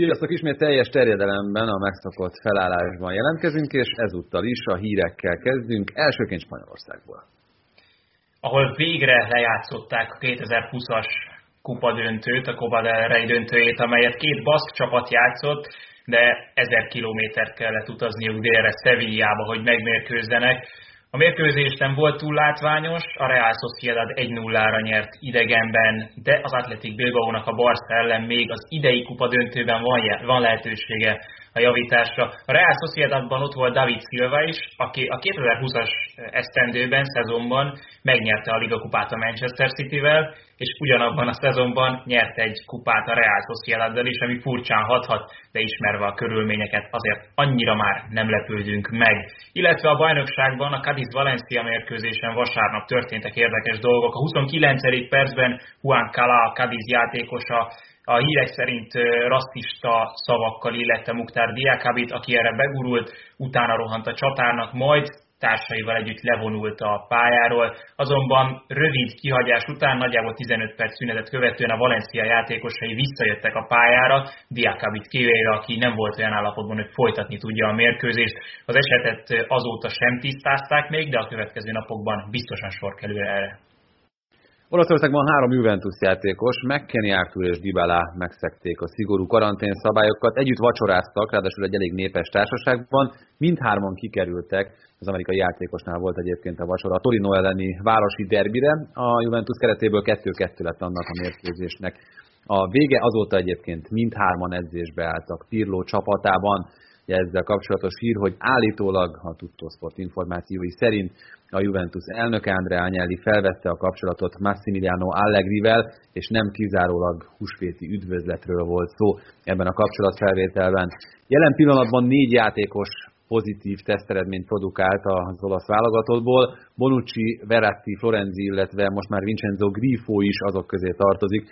Sziasztok! Ismét teljes terjedelemben a megszokott felállásban jelentkezünk, és ezúttal is a hírekkel kezdünk, elsőként Spanyolországból. Ahol végre lejátszották a 2020-as kupa döntőt, a Copa del Rey döntőjét, amelyet két baszk csapat játszott, de ezer kilométert kellett utazniuk délre Sevillába, hogy megmérkőzzenek. A mérkőzés nem volt túl látványos, a Real Sociedad 1-0-ra nyert idegenben, de az Atletic Bilbao-nak a Barca ellen még az idei kupa döntőben van, van lehetősége a javításra. A Real Sociedadban ott volt David Silva is, aki a 2020-as esztendőben, szezonban megnyerte a Liga kupát a Manchester City-vel, és ugyanabban a szezonban nyert egy kupát a Real Sociedaddal is, ami furcsán hathat, de ismerve a körülményeket azért annyira már nem lepődünk meg. Illetve a bajnokságban a Cadiz Valencia mérkőzésen vasárnap történtek érdekes dolgok. A 29. percben Juan Cala, a Cadiz játékosa a hírek szerint rasszista szavakkal illette Muktár Diakabit, aki erre begurult, utána rohant a csatárnak, majd társaival együtt levonult a pályáról, azonban rövid kihagyás után, nagyjából 15 perc szünetet követően a Valencia játékosai visszajöttek a pályára, Diakabit kivéve, aki nem volt olyan állapotban, hogy folytatni tudja a mérkőzést. Az esetet azóta sem tisztázták még, de a következő napokban biztosan sor kerül erre. Olaszországban három Juventus játékos, McKenny, Arthur és Dybala megszekték a szigorú karantén szabályokat, együtt vacsoráztak, ráadásul egy elég népes társaságban, mindhárman kikerültek, az amerikai játékosnál volt egyébként a vacsora, a Torino elleni városi derbire, a Juventus keretéből 2-2 lett annak a mérkőzésnek. A vége. Azóta egyébként mindhárman edzésbe álltak Pirlo csapatában, ezzel kapcsolatos hír, hogy állítólag a Tuttosport információi szerint a Juventus elnök Andrea Agnelli felvette a kapcsolatot Massimiliano Allegrivel, és nem kizárólag húsvéti üdvözletről volt szó ebben a kapcsolatfelvételben. Jelen pillanatban négy játékos pozitív teszteredményt produkált az olasz válogatottból. Bonucci, Verratti, Florenzi, illetve most már Vincenzo Grifo is azok közé tartozik,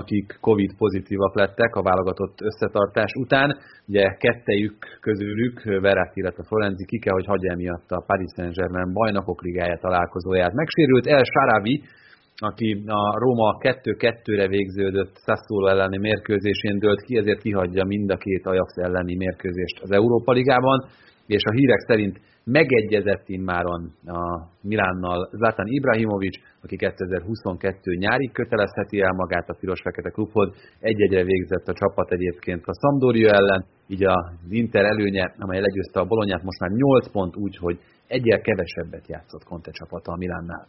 akik Covid pozitívak lettek a válogatott összetartás után. Ugye kettejük közülük, Verratti, illetve Florenzi ki kell, hogy hagyja miatt a Paris Saint-Germain bajnokok ligája találkozóját. Megsérült El Saravi, aki a Róma 2-2-re végződött Sassuolo elleni mérkőzésén dőlt ki, ezért kihagyja mind a két Ajax elleni mérkőzést az Európa Ligában, és a hírek szerint megegyezett immáron a Milánnal Zlatan Ibrahimovic, aki 2022 nyárig kötelezheti el magát a Piros-Fekete klubhoz. Egy-egyre végzett a csapat egyébként a Sampdoria ellen, így az Inter előnye, amely legyőzte a Bolonyát, most már 8 pont úgy, hogy egyel kevesebbet játszott Conte csapata a Milánnál.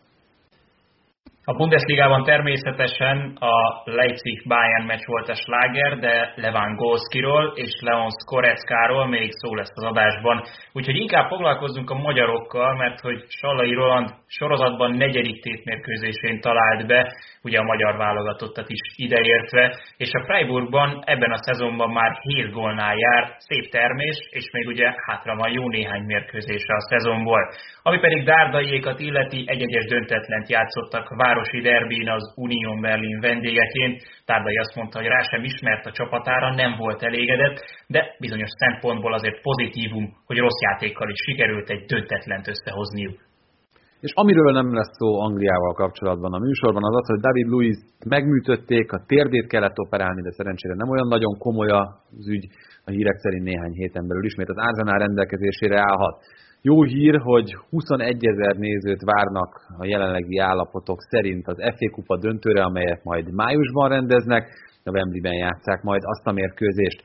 A Bundesligában természetesen a Leipzig-Bayern meccs volt a sláger, de Levan Golskiról és Leon Skoreckáról még szó lesz az adásban. Úgyhogy inkább foglalkozzunk a magyarokkal, mert hogy Sallai Roland sorozatban negyedik tétmérkőzésén talált be, ugye a magyar válogatottat is ideértve, és a Freiburgban ebben a szezonban már 7 gólnál jár, szép termés, és még ugye hátra van jó néhány mérkőzése a szezonból. Ami pedig Dárdaiékat illeti, egy-egyes döntetlent játszottak városi derbin az Union Berlin vendégeként. Tárdai azt mondta, hogy rá sem ismert a csapatára, nem volt elégedett, de bizonyos szempontból azért pozitívum, hogy rossz játékkal is sikerült egy döntetlent összehozniuk. És amiről nem lesz szó Angliával kapcsolatban a műsorban, az az, hogy David Luiz megműtötték, a térdét kellett operálni, de szerencsére nem olyan nagyon komoly az ügy, a hírek szerint néhány héten belül ismét az Arsenal rendelkezésére állhat. Jó hír, hogy 21 ezer nézőt várnak a jelenlegi állapotok szerint az FA Kupa döntőre, amelyet majd májusban rendeznek, a Wembley-ben játszák majd azt a mérkőzést.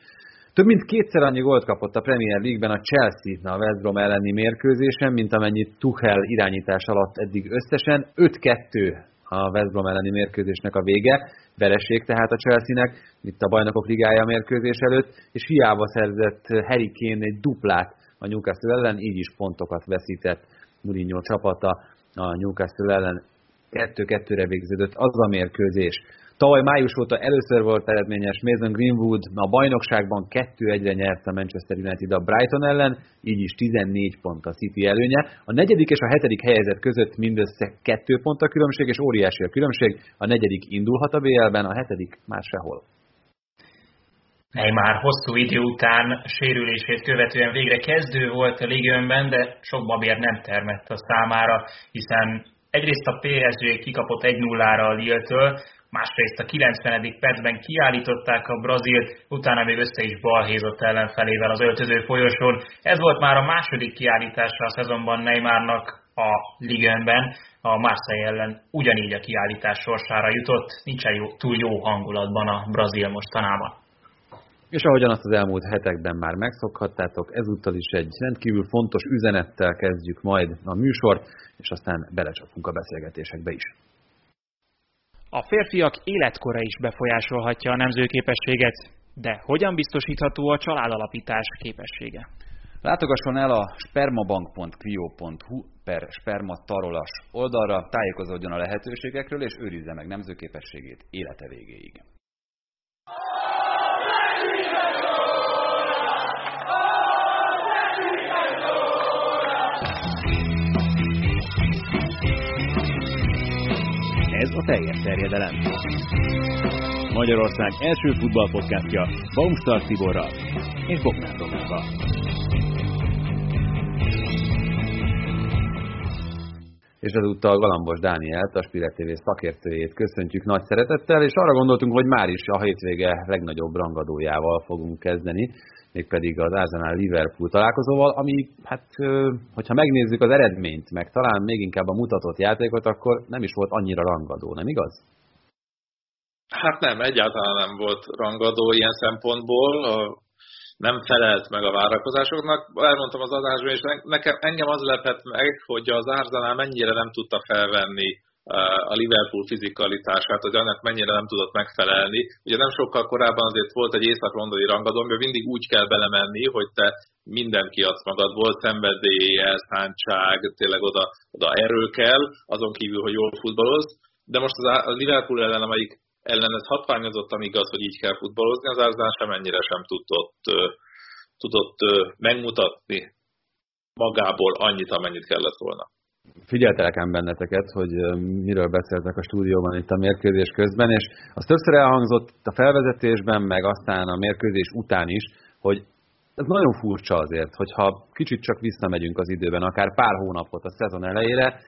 Több mint kétszer annyi gólt kapott a Premier League-ben a Chelsea a West Brom elleni mérkőzésen, mint amennyit Tuchel irányítás alatt eddig összesen. 5-2 a West Brom elleni mérkőzésnek a vége, vereség tehát a Chelsea-nek, itt a Bajnokok Ligája mérkőzés előtt, és hiába szerzett Harry Kane egy duplát a Newcastle ellen, így is pontokat veszített Mourinho csapata a Newcastle ellen 2-2-re végződött az a mérkőzés. Tavaly május óta először volt eredményes Mason Greenwood, a bajnokságban 2-1-re nyert a Manchester United a Brighton ellen, így is 14 pont a City előnye. A negyedik és a hetedik helyzet között mindössze 2 pont a különbség, és óriási a különbség. A negyedik indulhat a BL-ben, a hetedik már sehol. Neymar hosszú idő után sérülését követően végre kezdő volt a ligőnben, de sok babér nem termett a számára, hiszen egyrészt a PSG kikapott 1-0-ra a Lille-től, másrészt a 90. percben kiállították a Brazilt, utána még össze is balhézott ellenfelével az öltöző folyosón. Ez volt már a második kiállítása a szezonban Neymarnak a Ligenben, a Marseille ellen ugyanígy a kiállítás sorsára jutott, nincsen jó, túl jó hangulatban a Brazil mostanában. És ahogyan azt az elmúlt hetekben már megszokhattátok, ezúttal is egy rendkívül fontos üzenettel kezdjük majd a műsort, és aztán belecsapunk a beszélgetésekbe is. A férfiak életkora is befolyásolhatja a nemzőképességet, de hogyan biztosítható a családalapítás képessége? Látogasson el a spermabank.quio.hu per spermatarolas oldalra, tájékozódjon a lehetőségekről, és őrizze meg nemzőképességét élete végéig. Ez a teljes terjedelem. Magyarország első futballpodcastja Baumstark Tiborral és Bognár Romával. és ezúttal Galambos Dánielt, a Spirit TV szakértőjét köszöntjük nagy szeretettel, és arra gondoltunk, hogy már is a hétvége legnagyobb rangadójával fogunk kezdeni mégpedig az Arsenal Liverpool találkozóval, ami, hát, hogyha megnézzük az eredményt, meg talán még inkább a mutatott játékot, akkor nem is volt annyira rangadó, nem igaz? Hát nem, egyáltalán nem volt rangadó ilyen szempontból, nem felelt meg a várakozásoknak. Elmondtam az adásban, és nekem, engem az lepett meg, hogy az Arsenal mennyire nem tudta felvenni a Liverpool fizikalitását, hogy annak mennyire nem tudott megfelelni. Ugye nem sokkal korábban azért volt egy észak-londoni rangadó, amiben mindig úgy kell belemenni, hogy te mindent kiadsz magadból, szenvedély, elszántság, tényleg oda, oda erő kell, azon kívül, hogy jól futballoz. De most az a Liverpool ellen, amelyik ellen ez hatványozott, amíg az, hogy így kell futballozni, az Arsenal sem ennyire sem tudott, tudott megmutatni magából annyit, amennyit kellett volna figyeltelek ám benneteket, hogy miről beszéltek a stúdióban itt a mérkőzés közben, és az többször elhangzott a felvezetésben, meg aztán a mérkőzés után is, hogy ez nagyon furcsa azért, hogyha kicsit csak visszamegyünk az időben, akár pár hónapot a szezon elejére,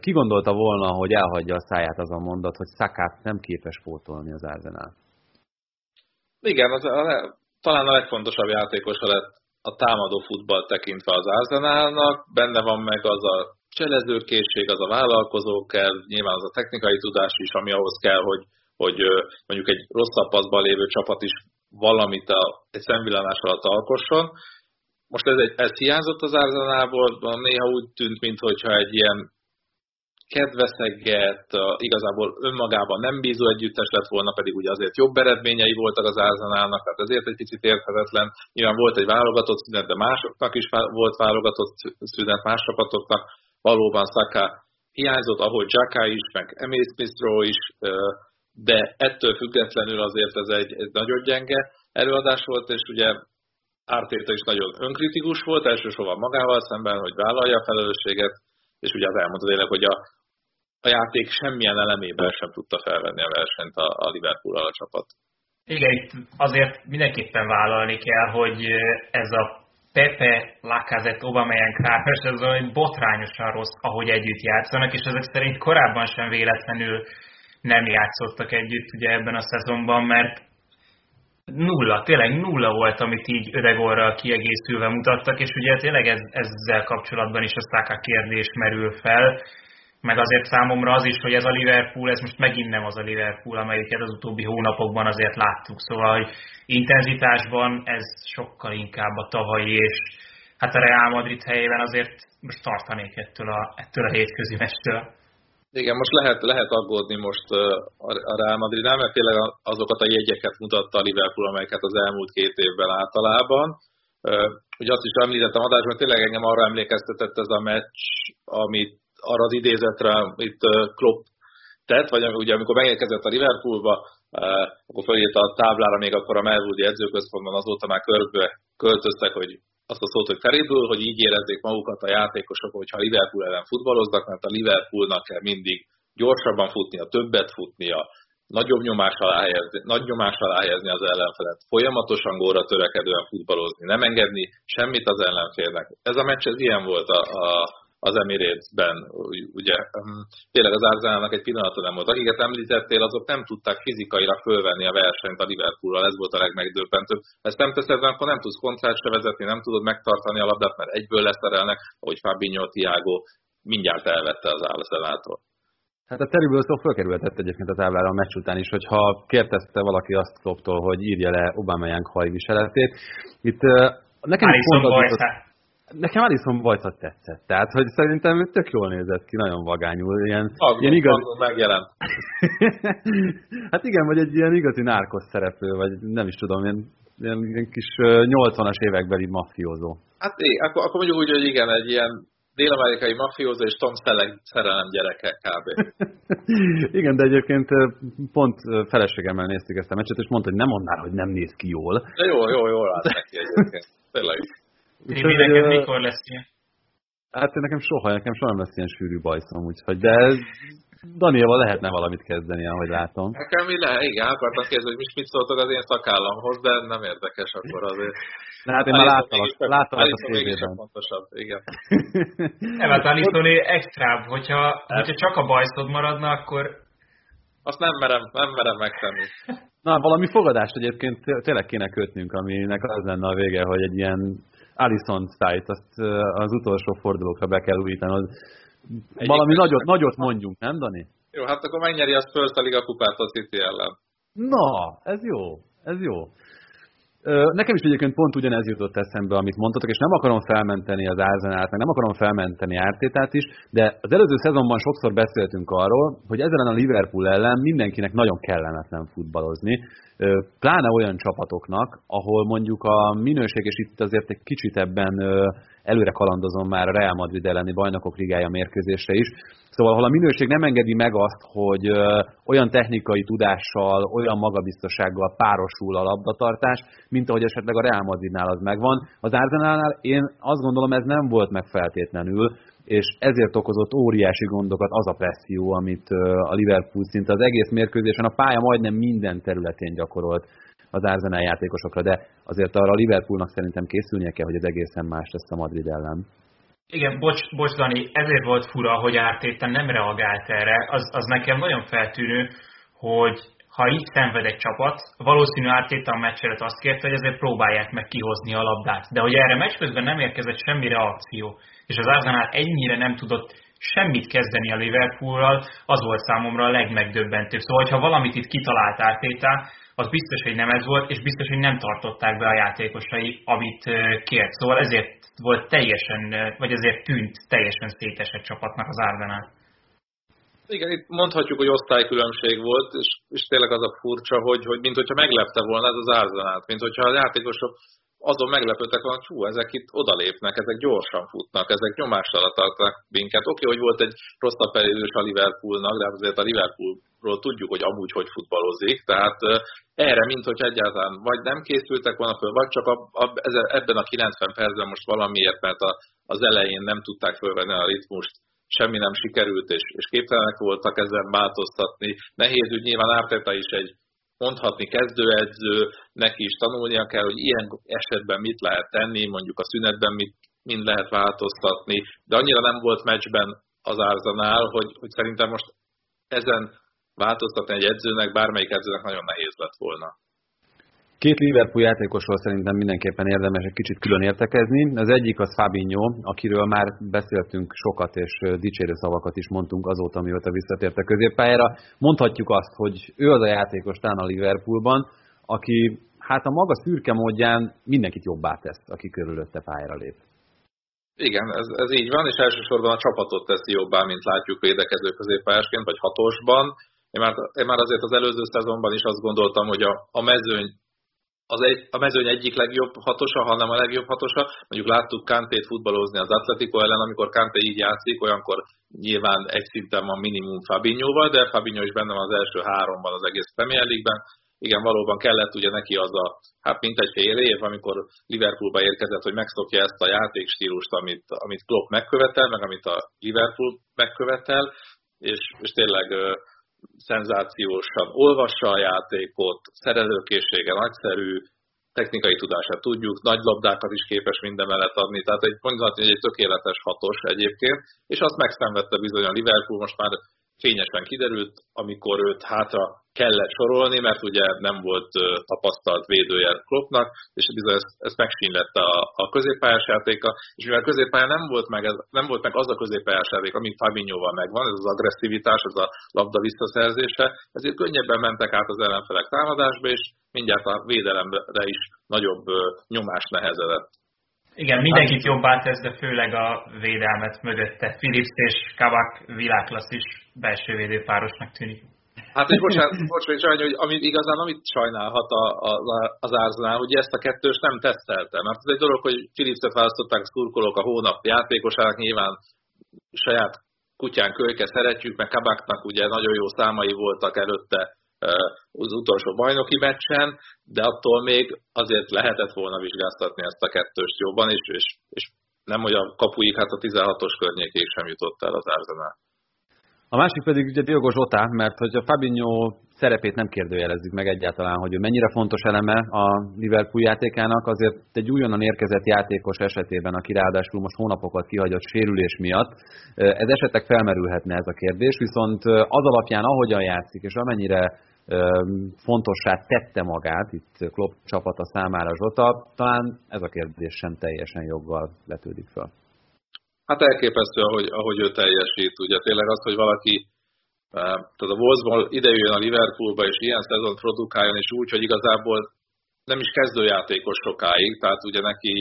ki gondolta volna, hogy elhagyja a száját az a mondat, hogy Szakát nem képes pótolni az Arsenal? Igen, az a, talán a legfontosabb játékosa lett a támadó futball tekintve az Arsenalnak, benne van meg az a cselezőkészség, az a vállalkozó kell, nyilván az a technikai tudás is, ami ahhoz kell, hogy, hogy mondjuk egy rosszabb paszban lévő csapat is valamit a, egy szemvillanás alatt alkosson. Most ez, egy, ez hiányzott az Arzenálból, néha úgy tűnt, mintha egy ilyen kedveszeget, igazából önmagában nem bízó együttes lett volna, pedig ugye azért jobb eredményei voltak az Arzenálnak, tehát ezért egy picit érthetetlen. Nyilván volt egy válogatott szünet, de másoknak is volt válogatott szünet, más csapatoknak, valóban Saka hiányzott, ahogy Jaka is, meg Emil Smith is, de ettől függetlenül azért ez egy, egy nagyon gyenge előadás volt, és ugye Ártéta is nagyon önkritikus volt, elsősorban magával szemben, hogy vállalja a felelősséget, és ugye az elmondta tényleg, hogy a, a játék semmilyen elemében sem tudta felvenni a versenyt a, a liverpool a csapat. Igen, itt azért mindenképpen vállalni kell, hogy ez a Pepe, Lacazette, Aubameyang hármas, ez olyan botrányosan rossz, ahogy együtt játszanak, és ezek szerint korábban sem véletlenül nem játszottak együtt ugye ebben a szezonban, mert nulla, tényleg nulla volt, amit így ödegorral kiegészülve mutattak, és ugye tényleg ez, ezzel kapcsolatban is a Saka kérdés merül fel, meg azért számomra az is, hogy ez a Liverpool, ez most megint nem az a Liverpool, amelyiket az utóbbi hónapokban azért láttuk. Szóval, hogy intenzitásban ez sokkal inkább a tavalyi, és hát a Real Madrid helyében azért most tartanék ettől a, ettől a hétközi mestől. Igen, most lehet, lehet aggódni most a Real Madrid, mert tényleg azokat a jegyeket mutatta a Liverpool, amelyeket az elmúlt két évben általában. Ugye azt is említettem adásban, tényleg engem arra emlékeztetett ez a meccs, amit arra az idézetre, itt Klopp tett, vagy ugye amikor megérkezett a Liverpoolba, akkor felírta a táblára még akkor a Melwoodi edzőközpontban, azóta már körbe költöztek, hogy azt a szót, hogy Terrible, hogy így érezzék magukat a játékosok, hogyha Liverpool ellen futballoznak, mert a Liverpoolnak kell mindig gyorsabban futnia, többet futnia, nagyobb nyomás alá helyezni, nagy nyomás alá helyezni az ellenfelet, folyamatosan góra törekedően futballozni, nem engedni semmit az ellenfélnek. Ez a meccs ez ilyen volt a, a, az Emirates-ben, ugye tényleg az Arsenalnak egy pillanatra nem volt. Akiket említettél, azok nem tudták fizikailag fölvenni a versenyt a Liverpoolral, ez volt a legmegdöbbentőbb. Ezt nem teszed, akkor nem tudsz kontrát se vezetni, nem tudod megtartani a labdát, mert egyből leszerelnek, ahogy Fabinho, Tiago mindjárt elvette az Arsenaltól. Hát a Terry szó fölkerülhetett egyébként a táblára a meccs után is, hogyha kérdezte valaki azt Klopptól, hogy írja le Aubameyang hajviseletét. Itt uh, nekem is pont az Nekem Alison Vajta tetszett, tehát hogy szerintem tök jól nézett ki, nagyon vagányul, ilyen, Aggon, ilyen igaz... megjelent. hát igen, vagy egy ilyen igazi nárkos szereplő, vagy nem is tudom, ilyen, ilyen, ilyen kis 80-as évekbeli mafiózó. Hát é, akkor, akkor mondjuk úgy, hogy igen, egy ilyen dél-amerikai mafiózó és Tom Selleck szerelem gyereke kb. Igen, de egyébként pont feleségemmel néztük ezt a meccset, és mondta, hogy nem mondnál, hogy nem néz ki jól. De jó, jó, jó lát neki egyébként. Tényleg. Tibi, neked mikor lesz ilyen? Hát nekem soha, nekem soha nem lesz ilyen sűrű bajszom, úgyhogy, de Danielval lehetne valamit kezdeni, ahogy látom. Nekem mi lehet, igen, akartam kérdezni, hogy mit szóltok az én szakállamhoz, de nem érdekes akkor azért. Na hát én már láttam, láttam a tévében. Fontosabb, igen. Evet, Alisoné extrább, hogyha, hogyha csak a bajszod maradna, akkor... Azt nem merem, nem merem megtenni. Na, valami fogadást egyébként tényleg kéne kötnünk, aminek az lenne a vége, hogy egy ilyen Alison szájt, azt az utolsó fordulókra be kell újítani. Az valami nagyot, nagyot mondjunk, nem, Dani? Jó, hát akkor megnyeri a Spurs a Liga kupát a City ellen. Na, ez jó, ez jó. Nekem is egyébként pont ugyanez jutott eszembe, amit mondtatok, és nem akarom felmenteni az Arzenát, meg nem akarom felmenteni Ártétát is, de az előző szezonban sokszor beszéltünk arról, hogy ezzel a Liverpool ellen mindenkinek nagyon kellemetlen futballozni, pláne olyan csapatoknak, ahol mondjuk a minőség, és itt azért egy kicsit ebben előre kalandozom már a Real Madrid elleni bajnokok ligája mérkőzésre is. Szóval, ahol a minőség nem engedi meg azt, hogy olyan technikai tudással, olyan magabiztossággal párosul a labdatartás, mint ahogy esetleg a Real Madridnál az megvan. Az Arsenalnál én azt gondolom, ez nem volt meg feltétlenül, és ezért okozott óriási gondokat az a presszió, amit a Liverpool szinte az egész mérkőzésen a pálya majdnem minden területén gyakorolt az Arsenal játékosokra, de azért arra a Liverpoolnak szerintem készülnie kell, hogy az egészen más lesz a Madrid ellen. Igen, bocs, bocs Dani, ezért volt fura, hogy Ártéten nem reagált erre. Az, az nekem nagyon feltűnő, hogy ha így szenved egy csapat, valószínű Ártéta a meccs azt kérte, hogy ezért próbálják meg kihozni a labdát. De hogy erre meccs közben nem érkezett semmi reakció, és az Arsenal ennyire nem tudott semmit kezdeni a Liverpoolral, az volt számomra a legmegdöbbentőbb. Szóval, ha valamit itt kitalált Ártéta, az biztos, hogy nem ez volt, és biztos, hogy nem tartották be a játékosai, amit kért. Szóval ezért volt teljesen, vagy ezért tűnt teljesen szétesett csapatnak az Arsenal. Igen, itt mondhatjuk, hogy osztálykülönbség volt, és, és tényleg az a furcsa, hogy, hogy mint hogyha meglepte volna ez az Arsenal, mint hogyha a játékosok azon meglepődtek volna, hogy hú, ezek itt odalépnek, ezek gyorsan futnak, ezek nyomás alatt tartanak minket. Oké, hogy volt egy rosszabb periódus a Liverpoolnak, de azért a Liverpoolról tudjuk, hogy amúgy hogy futballozik, tehát erre, mint hogy egyáltalán vagy nem készültek volna föl, vagy csak a, a, ebben a 90 percben most valamiért, mert a, az elején nem tudták fölvenni a ritmust, semmi nem sikerült, és, és képtelenek voltak ezen változtatni. Nehéz ügy, nyilván Árteta is egy mondhatni kezdőedző, neki is tanulnia kell, hogy ilyen esetben mit lehet tenni, mondjuk a szünetben mit, mind lehet változtatni, de annyira nem volt meccsben az árzanál, hogy, hogy szerintem most ezen változtatni egy edzőnek, bármelyik edzőnek nagyon nehéz lett volna. Két Liverpool játékosról szerintem mindenképpen érdemes egy kicsit külön értekezni. Az egyik az Fabinho, akiről már beszéltünk sokat, és dicsérő szavakat is mondtunk azóta, mióta visszatért a középpályára. Mondhatjuk azt, hogy ő az a játékos talán a Liverpoolban, aki hát a maga szürke módján mindenkit jobbá tesz, aki körülötte pályára lép. Igen, ez, ez így van, és elsősorban a csapatot teszi jobbá, mint látjuk védekező középpályásként, vagy hatosban. Én már, én már azért az előző szezonban is azt gondoltam, hogy a, a mezőny az egy, a mezőny egyik legjobb hatosa, hanem a legjobb hatosa. Mondjuk láttuk Kantét futballozni az Atletico ellen, amikor Kanté így játszik, olyankor nyilván egy szinten van minimum Fabinhoval, de Fabinho is benne van az első háromban az egész Premier League-ben. Igen, valóban kellett ugye neki az a, hát mint egy fél év, amikor Liverpoolba érkezett, hogy megszokja ezt a játékstílust, amit, amit Klopp megkövetel, meg amit a Liverpool megkövetel, és, és tényleg szenzációsan olvassa a játékot, szerelőkészsége nagyszerű, technikai tudását tudjuk, nagy labdákat is képes minden mellett adni, tehát egy, mondhatni, hogy egy tökéletes hatos egyébként, és azt megszenvedte bizony a Liverpool, most már fényesen kiderült, amikor őt hátra kellett sorolni, mert ugye nem volt tapasztalt védője Kloppnak, és bizony ezt, ezt megsínlette a, a középpályás játéka, és mivel középpályán nem volt meg, ez, nem volt meg az a középpályás játék, ami Fabinhoval megvan, ez az agresszivitás, ez a labda visszaszerzése, ezért könnyebben mentek át az ellenfelek támadásba, és mindjárt a védelemre is nagyobb nyomás nehezedett. Igen, mindenkit jobbá tesz, de főleg a védelmet mögötte. Philips és Kabak világklassz is belső védőpárosnak tűnik. Hát és bocsánat, bocsánat, sajnálom, hogy amit igazán amit sajnálhat a, a, az Arsenal, hogy ezt a kettős nem tesztelte. Mert ez egy dolog, hogy Philipset választották a szurkolók a hónap játékosának, nyilván saját kutyán kölyke szeretjük, meg Kabaknak ugye nagyon jó számai voltak előtte az utolsó bajnoki meccsen, de attól még azért lehetett volna vizsgáztatni ezt a kettőst jobban, és, és, és nem olyan kapuik, hát a 16-os környékéig sem jutott el az Arsenal. A másik pedig ugye Diogo Zsota, mert hogy a Fabinho szerepét nem kérdőjelezzük meg egyáltalán, hogy ő mennyire fontos eleme a Liverpool játékának, azért egy újonnan érkezett játékos esetében, aki ráadásul most hónapokat kihagyott sérülés miatt, ez esetek felmerülhetne ez a kérdés, viszont az alapján, ahogyan játszik, és amennyire fontossá tette magát itt Klopp csapata számára Zsota, talán ez a kérdés sem teljesen joggal letődik fel. Hát elképesztő, ahogy, ahogy ő teljesít. Ugye tényleg az, hogy valaki tehát a Wolvesból idejöjjön a Liverpoolba, és ilyen szezon produkáljon, és úgy, hogy igazából nem is kezdőjátékos sokáig, tehát ugye neki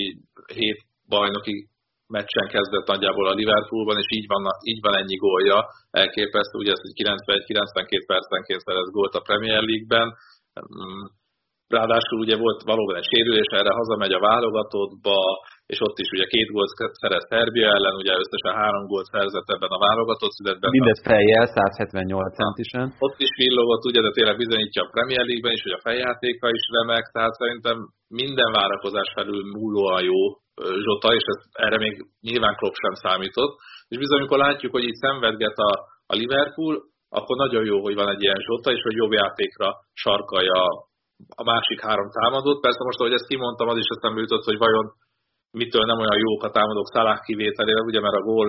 hét bajnoki meccsen kezdett nagyjából a Liverpoolban, és így van, így van ennyi gólja, elképesztő, ugye ez 91-92 percenként szerez gólt a Premier League-ben, mm, ráadásul ugye volt valóban egy sérülés, erre hazamegy a válogatottba, és ott is ugye két gólt szerez Szerbia ellen, ugye összesen három gólt szerzett ebben a válogatott születben. Mindez fejjel, 178 centisen. Ott is villogott, ugye, de tényleg bizonyítja a Premier League-ben is, hogy a fejjátéka is remek, tehát szerintem minden várakozás felül múlóan jó Zsota, és ez, erre még nyilván Klopp sem számított. És bizony, amikor látjuk, hogy itt szenvedget a, a Liverpool, akkor nagyon jó, hogy van egy ilyen Zsota, és hogy jobb játékra sarkalja a másik három támadót. Persze most, ahogy ezt kimondtam, az is eszembe jutott, hogy vajon mitől nem olyan jók a támadók Salah kivételével, ugye mert a gól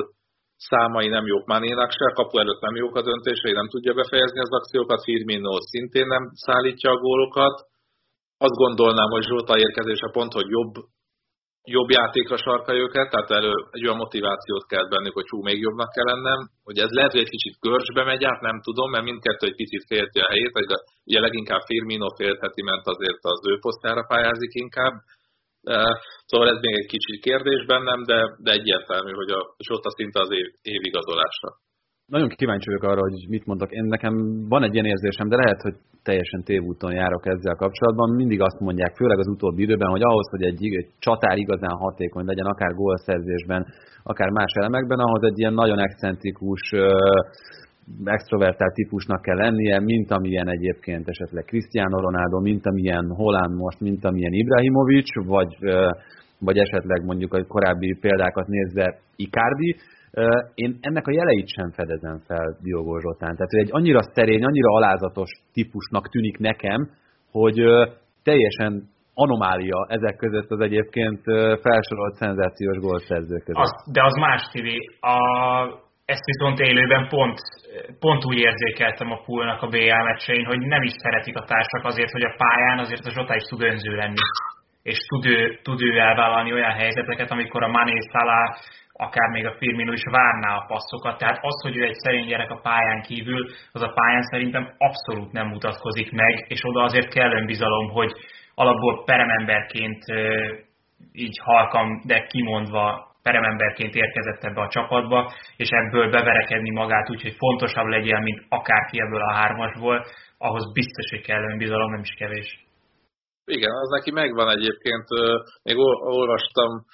számai nem jók Manénak se, a kapu előtt nem jók a döntései, nem tudja befejezni az akciókat, Firmino szintén nem szállítja a gólokat. Azt gondolnám, hogy Zsolta érkezése pont, hogy jobb, jobb játékra sarka őket, tehát elő egy olyan motivációt kell bennük, hogy hú, még jobbnak kell lennem, hogy ez lehet, hogy egy kicsit görcsbe megy át, nem tudom, mert mindkettő egy picit félti a helyét, vagy ugye leginkább Firmino féltheti, mert azért az ő posztára pályázik inkább, Szóval ez még egy kicsi kérdés bennem, de, de egyértelmű, hogy a Zsota szinte az év, év igazolása. Nagyon kíváncsi vagyok arra, hogy mit mondok. Én nekem van egy ilyen érzésem, de lehet, hogy teljesen tévúton járok ezzel kapcsolatban. Mindig azt mondják, főleg az utóbbi időben, hogy ahhoz, hogy egy, egy csatár igazán hatékony legyen, akár gólszerzésben, akár más elemekben, ahhoz egy ilyen nagyon excentrikus, extrovertált típusnak kell lennie, mint amilyen egyébként esetleg Cristiano Ronaldo, mint amilyen Holland most, mint amilyen Ibrahimovic, vagy, vagy esetleg mondjuk a korábbi példákat nézve Icardi, én ennek a jeleit sem fedezem fel Diogo Zsotán. Tehát ő egy annyira szerény, annyira alázatos típusnak tűnik nekem, hogy teljesen anomália ezek között az egyébként felsorolt szenzációs gólszerzők között. Az, de az más, Tibi. A, ezt viszont élőben pont, pont úgy érzékeltem a poolnak a BL meccsein, hogy nem is szeretik a társak azért, hogy a pályán azért a Zsota is tud önző lenni. És tud ő, tud ő elvállalni olyan helyzeteket, amikor a Mané Salah, akár még a Firmino is várná a passzokat. Tehát az, hogy ő egy szerény gyerek a pályán kívül, az a pályán szerintem abszolút nem mutatkozik meg, és oda azért kell önbizalom, hogy alapból perememberként így halkam, de kimondva perememberként érkezett ebbe a csapatba, és ebből beverekedni magát úgy, hogy fontosabb legyen, mint akárki ebből a hármasból, ahhoz biztos, hogy kell önbizalom, nem is kevés. igen, az neki megvan egyébként. Még olvastam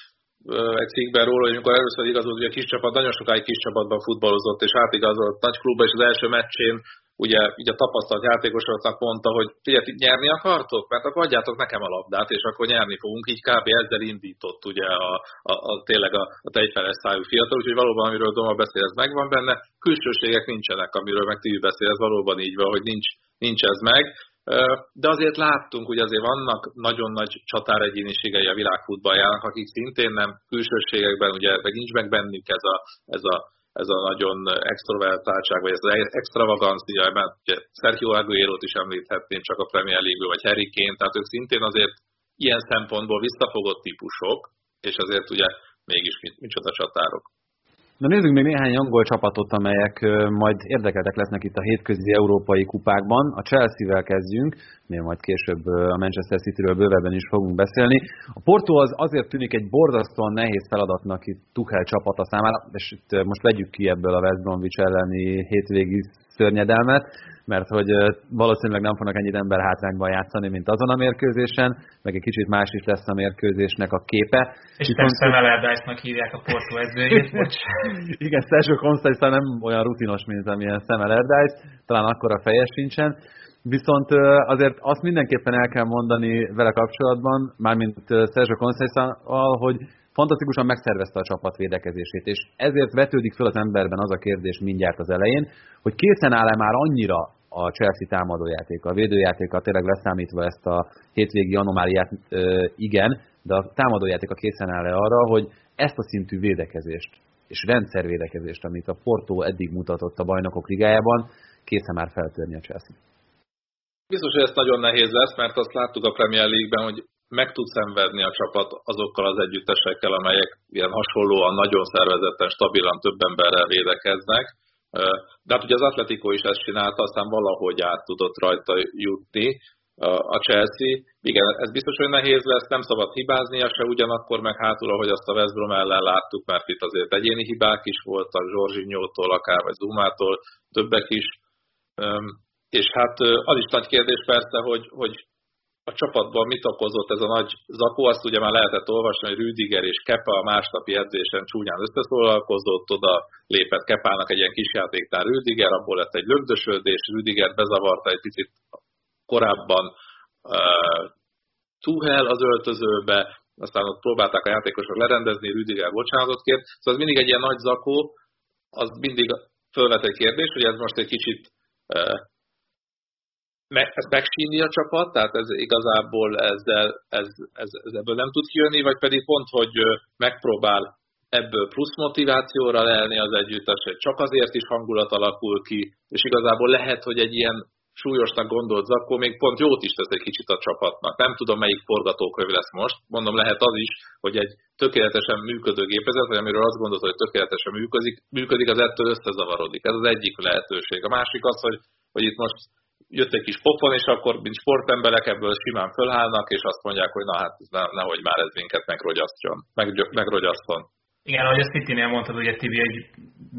egy cikkben róla, hogy amikor először igazolt, hogy a kis csapat nagyon sokáig kis csapatban futballozott, és átigazolt nagy klubba, és az első meccsén ugye így a tapasztalt játékosoknak mondta, hogy figyelj, nyerni akartok? Mert akkor adjátok nekem a labdát, és akkor nyerni fogunk. Így kb. ezzel indított ugye a, a, a tényleg a, a tejfeles szájú fiatal, úgyhogy valóban, amiről Doma beszél, ez megvan benne. Külsőségek nincsenek, amiről meg Tibi beszél, ez valóban így van, hogy nincs, nincs ez meg. De azért láttunk, hogy azért vannak nagyon nagy csatáregyéniségei a világfutballjának, akik szintén nem külsőségekben, ugye meg nincs meg bennük ez a, ez a ez a nagyon extrovertáltság, vagy ez az extravagancia, mert ugye Sergio Aguero-t is említhetném csak a Premier League-ből, vagy Harry Kane, tehát ők szintén azért ilyen szempontból visszafogott típusok, és azért ugye mégis micsoda csatárok. Na nézzük még néhány angol csapatot, amelyek majd érdekeltek lesznek itt a hétközi európai kupákban. A Chelsea-vel kezdjünk, még majd később a Manchester City-ről bővebben is fogunk beszélni. A Porto az azért tűnik egy borzasztóan nehéz feladatnak itt Tuchel csapata számára, és itt most vegyük ki ebből a West Bromwich elleni hétvégi szörnyedelmet, mert hogy valószínűleg nem fognak ennyit ember hátrányban játszani, mint azon a mérkőzésen, meg egy kicsit más is lesz a mérkőzésnek a képe. És Viszont... Sam Allardyce-nak hívják a Porto edzőjét. Igen, Sergio Conceição nem olyan rutinos, mint amilyen Sam Allardyce, talán akkor a feje sincsen. Viszont azért azt mindenképpen el kell mondani vele kapcsolatban, mármint Sergio conceição hogy fantasztikusan megszervezte a csapat védekezését, és ezért vetődik fel az emberben az a kérdés mindjárt az elején, hogy készen áll-e már annyira a Chelsea támadójátéka, a védőjátéka tényleg leszámítva ezt a hétvégi anomáliát, igen, de a támadójátéka készen áll-e arra, hogy ezt a szintű védekezést és rendszervédekezést, amit a Porto eddig mutatott a bajnokok ligájában, készen már feltörni a Chelsea. Biztos, hogy ez nagyon nehéz lesz, mert azt láttuk a Premier League-ben, hogy meg tud szenvedni a csapat azokkal az együttesekkel, amelyek ilyen hasonlóan nagyon szervezetten, stabilan több emberrel védekeznek. De hát ugye az Atletico is ezt csinálta, aztán valahogy át tudott rajta jutni a Chelsea. Igen, ez biztos, hogy nehéz lesz, nem szabad hibáznia se, ugyanakkor meg hátul, ahogy azt a West Brom ellen láttuk, mert itt azért egyéni hibák is voltak, Zsorzsinyótól akár, vagy Zumától, többek is. És hát az is nagy kérdés persze, hogy, hogy a csapatban mit okozott ez a nagy zakó, azt ugye már lehetett olvasni, hogy Rüdiger és Kepa a másnapi edzésen csúnyán összeszólalkozott, oda lépett Kepának egy ilyen kisjátéktár Rüdiger, abból lett egy lögdösödés, Rüdiger bezavarta egy picit korábban uh, Tuhel az öltözőbe, aztán ott próbálták a játékosok lerendezni, Rüdiger bocsánatot kért, szóval ez mindig egy ilyen nagy zakó, az mindig fölvet egy kérdés, hogy ez most egy kicsit ezt megsínni a csapat, tehát ez igazából ezzel, ez, ez, ez ebből nem tud kijönni, vagy pedig pont, hogy megpróbál ebből plusz motivációra lelni az együttes, hogy csak azért is hangulat alakul ki, és igazából lehet, hogy egy ilyen súlyosnak gondolt akkor még pont jót is tesz egy kicsit a csapatnak. Nem tudom, melyik forgatókönyv lesz most. Mondom, lehet az is, hogy egy tökéletesen működő gépezet, vagy amiről azt gondolod, hogy tökéletesen működik, működik, az ettől összezavarodik. Ez az egyik lehetőség. A másik az, hogy, hogy itt most jött egy kis pofon, és akkor, mint sportemberek ebből simán fölhálnak, és azt mondják, hogy na hát ne, nehogy már ez minket megrogyasztjon, meg, megrogyaszton. Igen, ahogy a City-nél mondtad, ugye Tibi, hogy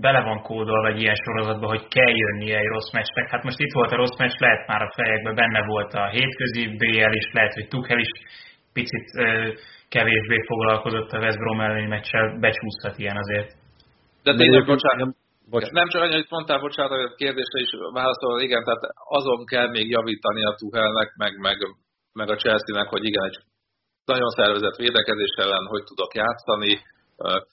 bele van kódolva egy ilyen sorozatba, hogy kell jönnie egy rossz meccsnek. Hát most itt volt a rossz meccs, lehet már a fejekben, benne volt a hétközi BL is, lehet, hogy Tuchel is picit ö, kevésbé foglalkozott a West Brom elleni meccsel, becsúszhat ilyen azért. De tényleg, bocsánat, Bocs. Nem csak annyi, hogy mondtál, bocsánat, a kérdésre is válaszol, igen, tehát azon kell még javítani a Tuchelnek, meg, meg, meg a Chelsea-nek, hogy igen, egy nagyon szervezett védekezés ellen hogy tudok játszani.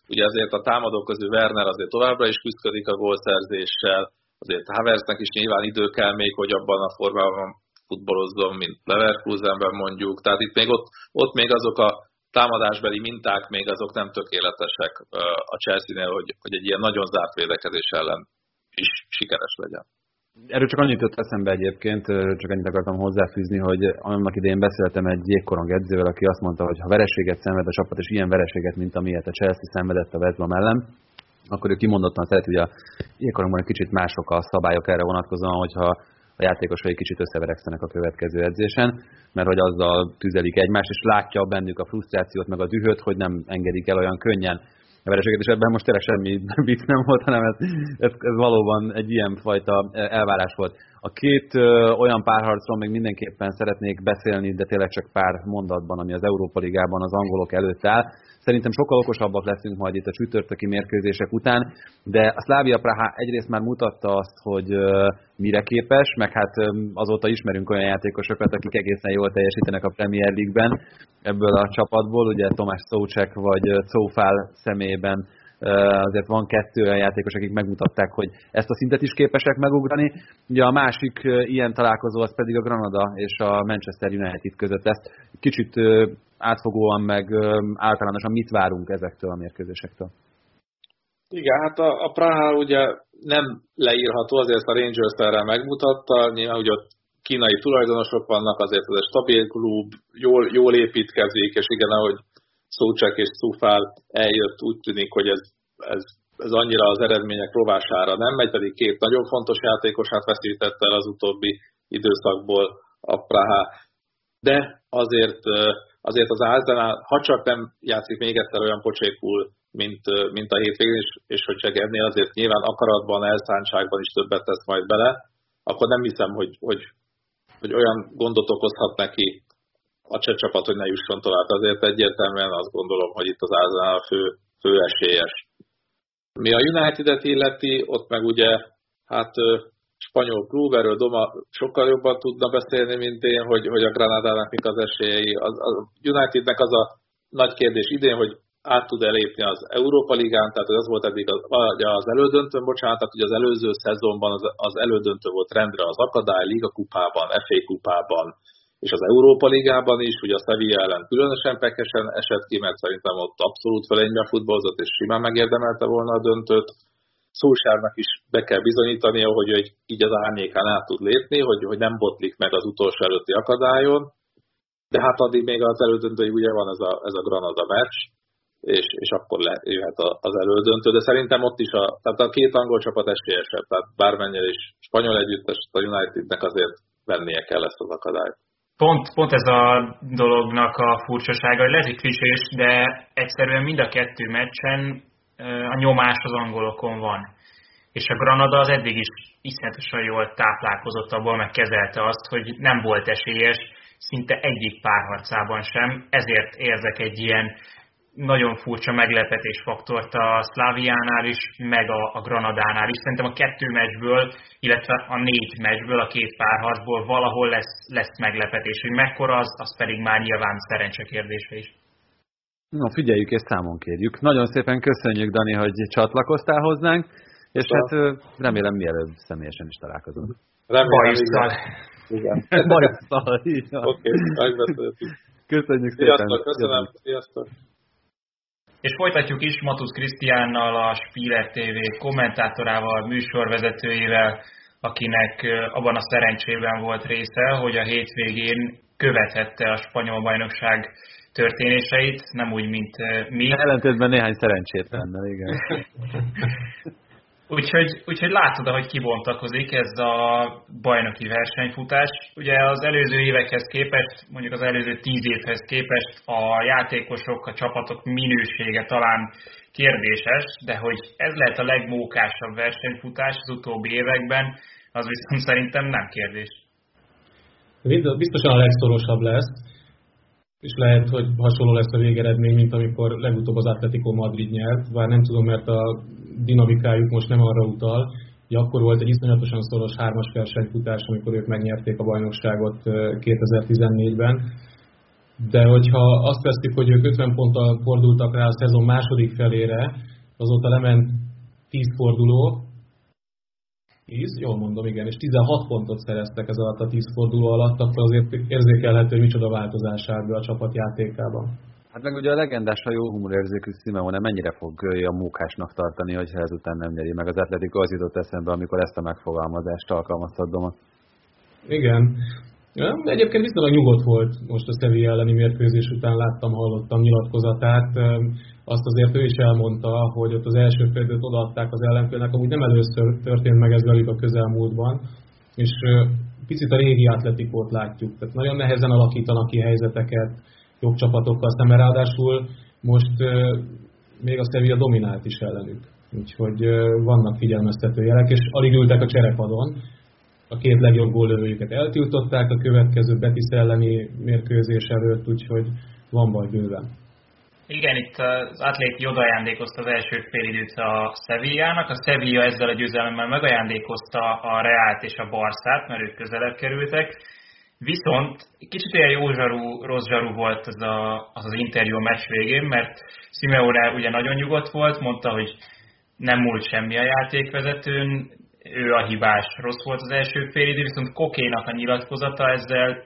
Ugye azért a támadók közül Werner azért továbbra is küzdik a gólszerzéssel, azért Haversnek is nyilván idő kell még, hogy abban a formában futballozzon, mint Leverkusenben mondjuk. Tehát itt még ott, ott még azok a támadásbeli minták még azok nem tökéletesek a Chelsea-nél, hogy, hogy egy ilyen nagyon zárt védekezés ellen is sikeres legyen. Erről csak annyit jött eszembe egyébként, csak annyit akartam hozzáfűzni, hogy annak idején beszéltem egy jégkorong edzővel, aki azt mondta, hogy ha vereséget szenved a csapat, és ilyen vereséget, mint amilyet a Chelsea szenvedett a Brom ellen, akkor ő kimondottan szeret, hogy a jégkorongban egy kicsit mások a szabályok erre vonatkozóan, hogyha a játékosai kicsit összeverekszenek a következő edzésen, mert hogy azzal tüzelik egymást, és látja bennük a frusztrációt, meg a dühöt, hogy nem engedik el olyan könnyen a vereséget, és ebben most tényleg semmi vicc nem volt, hanem ez, ez, ez valóban egy ilyen fajta elvárás volt. A két ö, olyan párharcról még mindenképpen szeretnék beszélni, de tényleg csak pár mondatban, ami az Európa Ligában az angolok előtt áll. Szerintem sokkal okosabbak leszünk majd itt a csütörtöki mérkőzések után, de a Slavia Praha egyrészt már mutatta azt, hogy ö, mire képes, meg hát ö, azóta ismerünk olyan játékosokat, akik egészen jól teljesítenek a Premier League-ben ebből a csapatból, ugye Tomás Szócsek vagy Cófál személyében azért van kettő olyan játékos, akik megmutatták, hogy ezt a szintet is képesek megugrani. Ugye a másik ilyen találkozó az pedig a Granada és a Manchester United között lesz. Kicsit átfogóan meg általánosan mit várunk ezektől a mérkőzésektől? Igen, hát a, a Praha ugye nem leírható, azért a Rangers erre megmutatta, nyilván hogy ott kínai tulajdonosok vannak, azért ez egy stabil klub, jól, jól építkezik, és igen, ahogy Szócsek és Szufál eljött, úgy tűnik, hogy ez, ez, ez annyira az eredmények rovására nem megy, pedig két nagyon fontos játékosát veszítette el az utóbbi időszakból a Praha. De azért, azért az Arsenal, ha csak nem játszik még egyszer olyan pocsékul, mint, mint a hétvégén, és, és hogy ennél azért nyilván akaratban, elszántságban is többet tesz majd bele, akkor nem hiszem, hogy, hogy, hogy olyan gondot okozhat neki a cseh csapat, hogy ne jusson tovább. Azért egyértelműen azt gondolom, hogy itt az Arsenal a fő, fő esélyes. Mi a United-et illeti, ott meg ugye, hát spanyol klub, erről Doma sokkal jobban tudna beszélni, mint én, hogy, hogy a Granadának mik az esélyei. Az, a Unitednek az a nagy kérdés idén, hogy át tud elépni az Európa Ligán, tehát az volt eddig az, az elődöntőn, bocsánat, tehát az előző szezonban az, az elődöntő volt rendre az Akadály, Liga kupában, FA kupában, és az Európa Ligában is, ugye a Sevilla ellen különösen pekesen esett ki, mert szerintem ott abszolút felénybe futballozott, és simán megérdemelte volna a döntőt. Szulsárnak is be kell bizonyítania, hogy egy, így az árnyékán át tud lépni, hogy, hogy nem botlik meg az utolsó előtti akadályon, de hát addig még az elődöntői ugye van ez a, ez a Granada meccs, és, és akkor le, jöhet az elődöntő, de szerintem ott is a, tehát a két angol csapat esélyesebb, tehát bármennyire is spanyol együttes, a Unitednek azért vennie kell ezt az akadályt pont, pont ez a dolognak a furcsasága, hogy lehet, klisés, de egyszerűen mind a kettő meccsen a nyomás az angolokon van. És a Granada az eddig is iszonyatosan jól táplálkozott abból, meg kezelte azt, hogy nem volt esélyes szinte egyik párharcában sem, ezért érzek egy ilyen nagyon furcsa meglepetésfaktort a Szláviánál is, meg a, a Granadánál is. Szerintem a kettő meccsből, illetve a négy meccsből, a két párharcból valahol lesz, lesz meglepetés. Hogy mekkora az, az pedig már nyilván szerencse kérdése is. Na, figyeljük és számon kérjük. Nagyon szépen köszönjük, Dani, hogy csatlakoztál hozzánk, és hát remélem mielőbb személyesen is találkozunk. Remélem, igen. Bajusszal, Oké, megbeszéltük. Köszönjük szépen. Sziasztok, köszönöm. Sziasztok. És folytatjuk is Matusz Krisztiánnal, a Spieler TV kommentátorával, műsorvezetőjével, akinek abban a szerencsében volt része, hogy a hétvégén követhette a spanyol bajnokság történéseit, nem úgy, mint mi. Ellentétben néhány szerencsétlennel, igen. Úgyhogy, úgyhogy látod, hogy kibontakozik ez a bajnoki versenyfutás. Ugye az előző évekhez képest, mondjuk az előző tíz évhez képest a játékosok, a csapatok minősége talán kérdéses, de hogy ez lehet a legmókásabb versenyfutás az utóbbi években, az viszont szerintem nem kérdés. Biztosan a legszorosabb lesz, és lehet, hogy hasonló lesz a végeredmény, mint amikor legutóbb az Atletico Madrid nyert, bár nem tudom, mert a dinamikájuk most nem arra utal, hogy akkor volt egy iszonyatosan szoros hármas versenyfutás, amikor ők megnyerték a bajnokságot 2014-ben. De hogyha azt veszik, hogy ők 50 ponttal fordultak rá a szezon második felére, azóta lement 10 forduló, 10, jól mondom, igen, és 16 pontot szereztek ez alatt a 10 forduló alatt, akkor azért érzékelhető, hogy micsoda változás áll be a csapat játékában. Hát meg ugye a legendás, a jó humorérzékű Simeone mennyire fog a mókásnak tartani, hogyha ezután nem nyeri meg az Atletico, az jutott eszembe, amikor ezt a megfogalmazást alkalmaztad Doma. Igen. Ja, egyébként viszonylag nyugodt volt most a Sevilla elleni mérkőzés után, láttam, hallottam nyilatkozatát. Azt azért ő is elmondta, hogy ott az első félidőt odaadták az ellenfélnek, amúgy nem először történt meg ez velük a közelmúltban, és picit a régi atletikót látjuk. Tehát nagyon nehezen alakítanak ki helyzeteket, jobb csapatokkal szemben, ráadásul most még a Sevilla dominált is ellenük. Úgyhogy vannak figyelmeztető jelek, és alig ültek a cserepadon. a két legjobb góllövőjüket eltiltották a következő Betis elleni mérkőzés előtt, úgyhogy van baj bőven. Igen, itt az atléti odajándékozta az első félidőt a Sevillának. A Sevilla ezzel a győzelemmel megajándékozta a Reált és a Barszát, mert ők közelebb kerültek. Viszont kicsit olyan jó zsarú, rossz zsarú volt az, a, az az interjú a meccs végén, mert Simeone ugye nagyon nyugodt volt, mondta, hogy nem múlt semmi a játékvezetőn, ő a hibás, rossz volt az első félidő, viszont Kokénak a nyilatkozata ezzel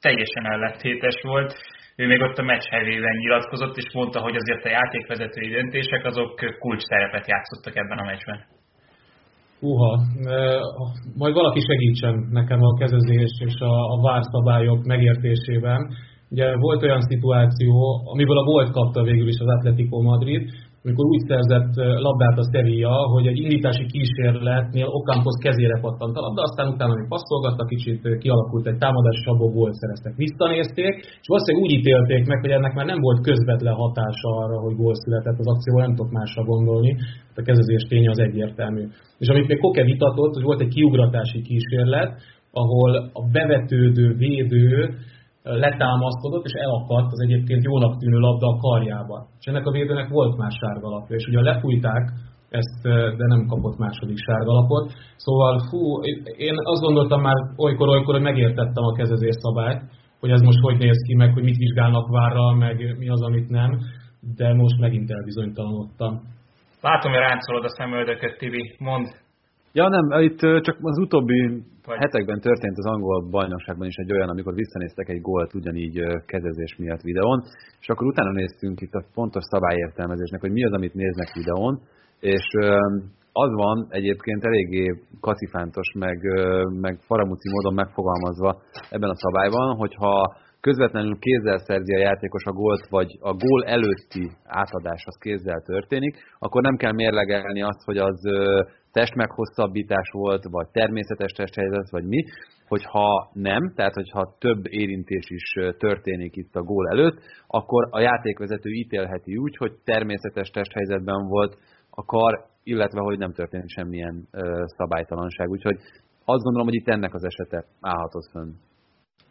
teljesen ellentétes volt ő még ott a meccs hevében nyilatkozott, és mondta, hogy azért a játékvezetői döntések azok kulcs szerepet játszottak ebben a meccsben. Uha, majd valaki segítsen nekem a kezezés és a, a várszabályok megértésében. Ugye volt olyan szituáció, amiből a volt kapta végül is az Atletico Madrid, amikor úgy szerzett labdát a Sevilla, hogy egy indítási kísérletnél Ocampos kezére pattant a labda, aztán utána még passzolgatta, kicsit kialakult egy támadás, és abból gólt szereztek. Visszanézték, és valószínűleg úgy ítélték meg, hogy ennek már nem volt közvetlen hatása arra, hogy gól született az akció, nem tudok másra gondolni, a kezezés ténye az egyértelmű. És amit még Koke vitatott, hogy volt egy kiugratási kísérlet, ahol a bevetődő védő letámaszkodott és elakadt az egyébként jónak tűnő labda a karjába. És ennek a védőnek volt más sárgalapja, és ugye lefújták ezt, de nem kapott második sárgalapot. Szóval fú, én azt gondoltam már olykor-olykor, hogy megértettem a kezezés szabályt, hogy ez most hogy néz ki, meg hogy mit vizsgálnak várra, meg mi az, amit nem, de most megint elbizonytalanodtam. Látom, hogy ráncolod a szemöldököt, Tibi. Mond. Ja nem, itt csak az utóbbi vagy... hetekben történt az angol bajnokságban is egy olyan, amikor visszanéztek egy gólt ugyanígy kezezés miatt videón, és akkor utána néztünk itt a pontos szabályértelmezésnek, hogy mi az, amit néznek videón, és az van egyébként eléggé kacifántos, meg, meg faramuci módon megfogalmazva ebben a szabályban, hogyha közvetlenül kézzel szerzi a játékos a gólt, vagy a gól előtti átadás az kézzel történik, akkor nem kell mérlegelni azt, hogy az testmeghosszabbítás volt, vagy természetes testhelyzet, vagy mi, hogyha nem, tehát hogyha több érintés is történik itt a gól előtt, akkor a játékvezető ítélheti úgy, hogy természetes testhelyzetben volt a kar, illetve hogy nem történt semmilyen szabálytalanság. Úgyhogy azt gondolom, hogy itt ennek az esete állhatott fönn.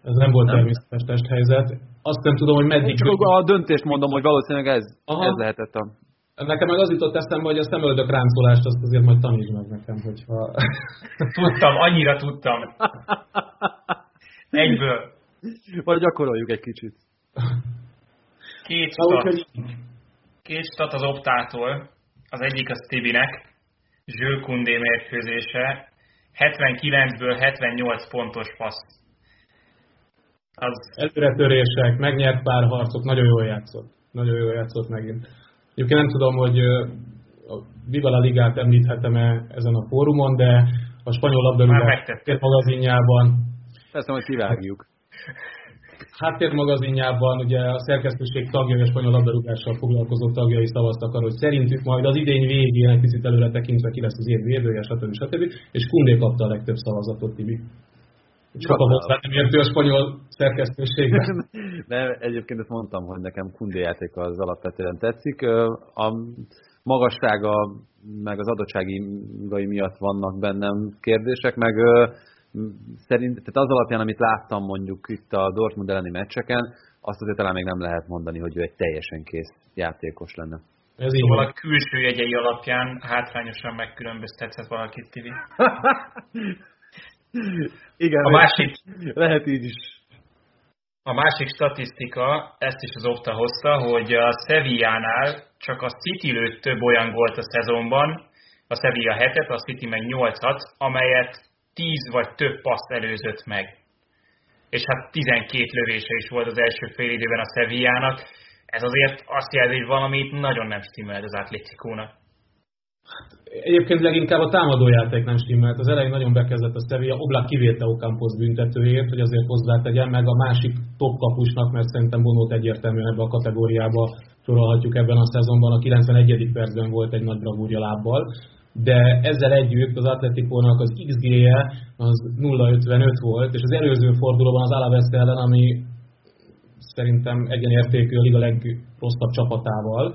Ez nem volt természetes testhelyzet. Azt nem tudom, hogy meddig... Csak a döntést mondom, hogy valószínűleg ez, ez lehetett a Nekem meg az jutott eszembe, hogy a szemöldök ráncolást azt azért majd tanítsd meg nekem, hogyha... tudtam, annyira tudtam. Egyből. Vagy gyakoroljuk egy kicsit. Két stat. Két stat az optától. Az egyik az Tibinek. Zsül Kundé mérkőzése. 79-ből 78 pontos passz. Az... Előretörések, megnyert pár harcok, nagyon jól játszott. Nagyon jól játszott megint. Egyébként nem tudom, hogy a Viva la Ligát említhetem-e ezen a fórumon, de a spanyol labdarúgás magazinjában... Persze, hogy kivágjuk. Háttérmagazinjában ugye a szerkesztőség tagjai, a spanyol labdarúgással foglalkozó tagjai szavaztak arra, hogy szerintük majd az idény végén egy picit előre tekintve ki lesz az év védője, stb. stb. És Kundé kapta a legtöbb szavazatot, Tibi. Csak a hozzá nem értő a spanyol szerkesztőségben. De egyébként ezt mondtam, hogy nekem Kundé játék az alapvetően tetszik. A magassága, meg az adottsági miatt vannak bennem kérdések, meg szerint, tehát az alapján, amit láttam mondjuk itt a Dortmund elleni meccseken, azt azért talán még nem lehet mondani, hogy ő egy teljesen kész játékos lenne. Ez szóval a külső jegyei alapján hátrányosan megkülönböztethet valakit, Tivi. Igen, a másik, lehet így is. A másik statisztika, ezt is az Opta hozta, hogy a Sevillánál csak a City lőtt több olyan gólt a szezonban, a Sevilla 7-et, a City meg 8-at, amelyet 10 vagy több passz előzött meg. És hát 12 lövése is volt az első fél időben a Sevillának. Ez azért azt jelzi, hogy valamit nagyon nem stimmelt az Atlétikónak. Egyébként leginkább a támadójáték nem stimmelt. Az elején nagyon bekezdett a Sevilla, Oblak kivéte Ocampos büntetőjét, hogy azért hozzátegyem, meg a másik top kapusnak, mert szerintem Bonót egyértelműen ebbe a kategóriába sorolhatjuk ebben a szezonban. A 91. percben volt egy nagy bravúrja lábbal, de ezzel együtt az Atletikónak az XG-je az 0,55 volt, és az előző fordulóban az Alaves ellen, ami szerintem egyenértékű a liga legrosszabb csapatával,